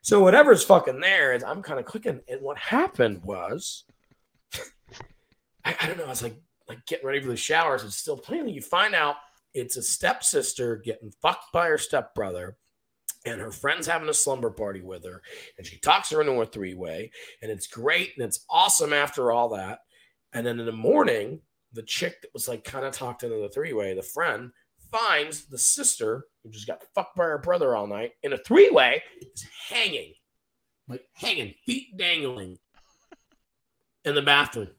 So whatever's fucking there is I'm kind of clicking. And what happened was, I, I don't know. I was like like getting ready for the showers. It's still playing. You find out it's a stepsister getting fucked by her stepbrother. And her friend's having a slumber party with her, and she talks her into a three way, and it's great and it's awesome after all that. And then in the morning, the chick that was like kind of talked into the three way, the friend finds the sister who just got fucked by her brother all night in a three way is hanging, like hanging, feet dangling in the bathroom.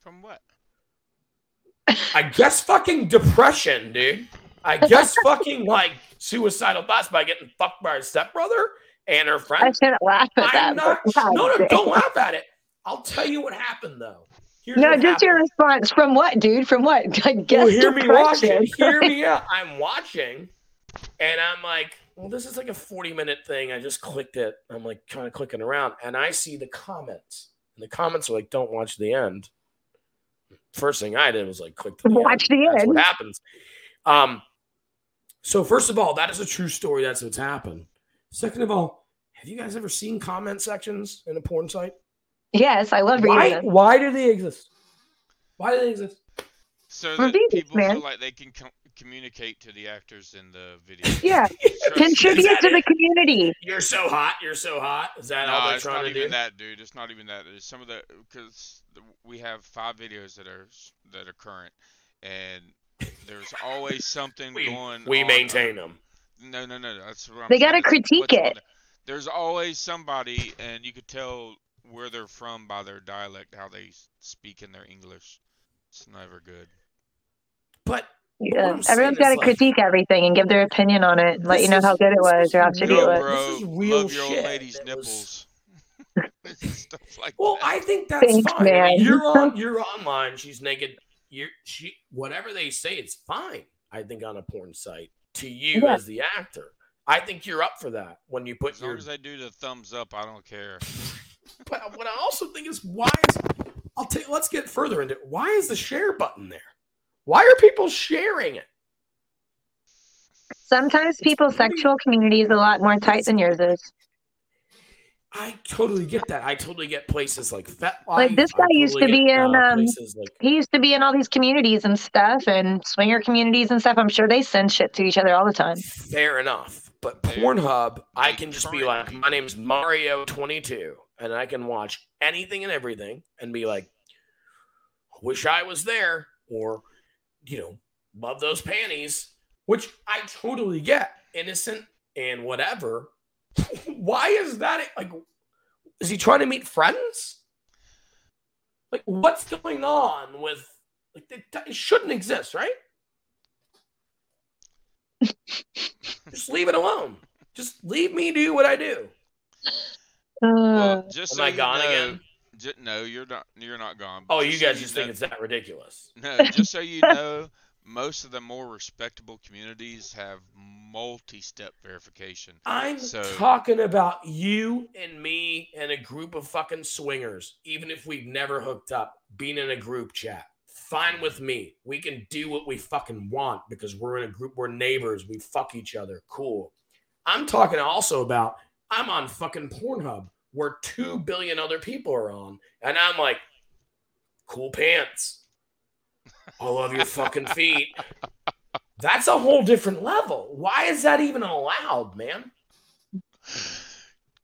From what? I guess fucking depression, dude. I guess fucking like suicidal thoughts by getting fucked by her stepbrother. and her friend. I shouldn't laugh at that. I'm not. No, no, don't laugh at it. I'll tell you what happened though. Here's No, just your response from what, dude? From what? I guess Well, hear me depression. watching. Hear me out. I'm watching, and I'm like, well, this is like a 40 minute thing. I just clicked it. I'm like kind of clicking around, and I see the comments. And the comments are like, don't watch the end. First thing I did was like click to the Watch end. the That's end. what happens. Um, so first of all, that is a true story. That's what's happened. Second of all, have you guys ever seen comment sections in a porn site? Yes, I love reading Why? them. Why do they exist? Why do they exist? So For that Venus, people man. feel like they can com- communicate to the actors in the video. Yeah, Trust- contribute that to the community. You're so hot. You're so hot. Is that all No, they're trying to do? it's trying not to even do? that, dude. It's not even that. It's some of the because we have five videos that are that are current, and there's always something We, going. we on. maintain them. No, no, no. That's what I'm They gotta critique what's it. There's always somebody, and you could tell where they're from by their dialect, how they speak in their English. It's never good. But Yeah, I'm saying everyone's is, got to like- critique everything and give their opinion on it, and let you know is- how good it was or how real, shitty it was. bro. This is real love your old shit. lady's nipples. Stuff like well, that. I think that's Thanks, fine. I mean, man. you're on. You're online. She's naked. You're she. Whatever they say, it's fine. I think on a porn site to you Yeah. as the actor. I think you're up for that when you put As long your. as they do the thumbs up, I don't care. But what I also think is why is I'll take. Let's get further into it. Why is the share button there? Why are people sharing it? Sometimes people's sexual community is a lot more tight than yours is. I totally get that. I totally get places like FetLife. Like, this I guy used to be get, in, uh, um, like He used to be in all these communities and stuff, and swinger communities and stuff. I'm sure they send shit to each other all the time. Fair enough. But Pornhub, I can just be like, my name's Mario22, and I can watch anything and everything and be like, wish I was there, or, you know, love those panties, which I totally get, innocent and whatever. Why is that? Like, is he trying to meet friends? Like, what's going on with, like, it, it shouldn't exist, right? Just leave it alone. Just leave me do what I do. Uh, Well, just Am so I gone know, again? ju- no, you're not. You're not gone. Oh, you so guys just know- think it's that ridiculous. No, just so you know, most of the more respectable communities have multi-step verification. I'm So- talking about you and me and a group of fucking swingers, even if we've never hooked up, being in a group chat. Fine with me. We can do what we fucking want because we're in a group, we're neighbors, we fuck each other. Cool. I'm talking also about I'm on fucking Pornhub where 2 billion other people are on. And I'm like, cool pants. I love your fucking feet. That's a whole different level. Why is that even allowed, man?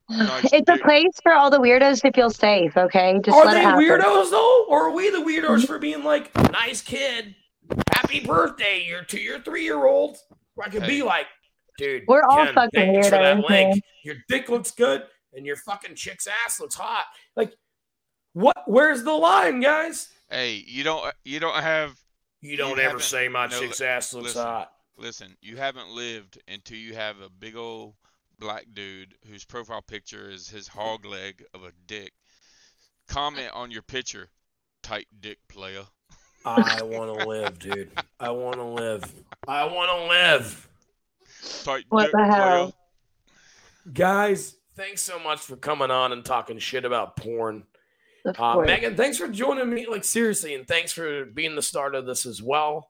Nice it's a place for all the weirdos to feel safe. Okay, just are let they it happen. weirdos though? Or are we the weirdos mm-hmm. for being like, nice kid, happy birthday, you're to your three year old? I could be like, dude, We're all Ken, fucking thanks for that link. man. Your dick looks good and your fucking chick's ass looks hot. Like, what? Where's the line, guys? Hey, you don't. You don't have. You don't You ever say my no, chick's ass looks listen. hot. Listen, you haven't lived until you have a big old black dude whose profile picture is his hog leg of a dick. Comment on your picture, tight dick player. I want to live, dude. I want to live. I want to live. Tight What dick the hell? Guys, thanks so much for coming on and talking shit about porn. Uh. Megan, thanks for joining me. Like seriously, and thanks for being the start of this as well.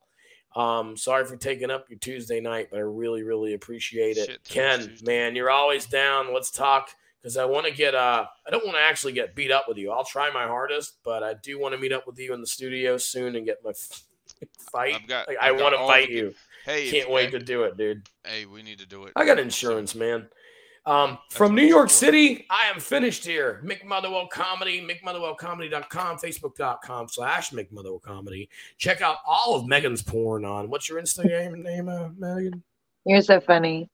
Um, sorry for taking up your Tuesday night, but I really, really appreciate it. Shit, Ken, Tuesday. man, you're always down. Let's talk because I want to get. Uh, I don't want to actually get beat up with you. I'll try my hardest, but I do want to meet up with you in the studio soon and get my fight. I've got- like, I've I want to fight the- you. Hey, if- Can't wait hey, to do it, dude. Hey, we need to do it. I got insurance, man. Um, from New York for. City, I am finished here. Mick Motherwell Comedy, MickMotherwellComedy.com, Facebook.com slash Mick Motherwell Comedy. Check out all of Megan's porn on, what's your Instagram name, uh, Megan? You're so funny.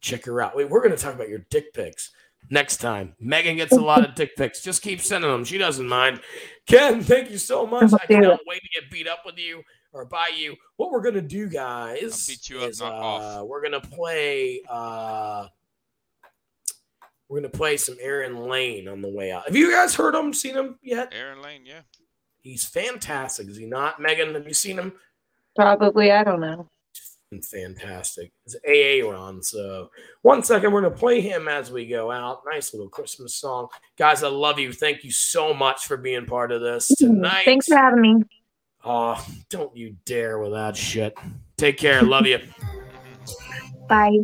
Check her out. Wait, we're going to talk about your dick pics next time. Megan gets a lot of dick pics. Just keep sending them. She doesn't mind. Ken, thank you so much. I Do cannot wait to get beat up with you or by you. What we're going to do, guys, beat you up, is not uh, off. we're going to play... Uh, We're gonna play some Aaron Lane on the way out. Have you guys heard him? Seen him yet? Aaron Lane, yeah. He's fantastic. Is he not? Megan, have you seen him? Probably, I don't know. fantastic. It's AA Ron. So one second, we're gonna play him as we go out. Nice little Christmas song, guys. I love you. Thank you so much for being part of this tonight. Thanks for having me. Oh, don't you dare with that shit. Take care. Love you. Bye.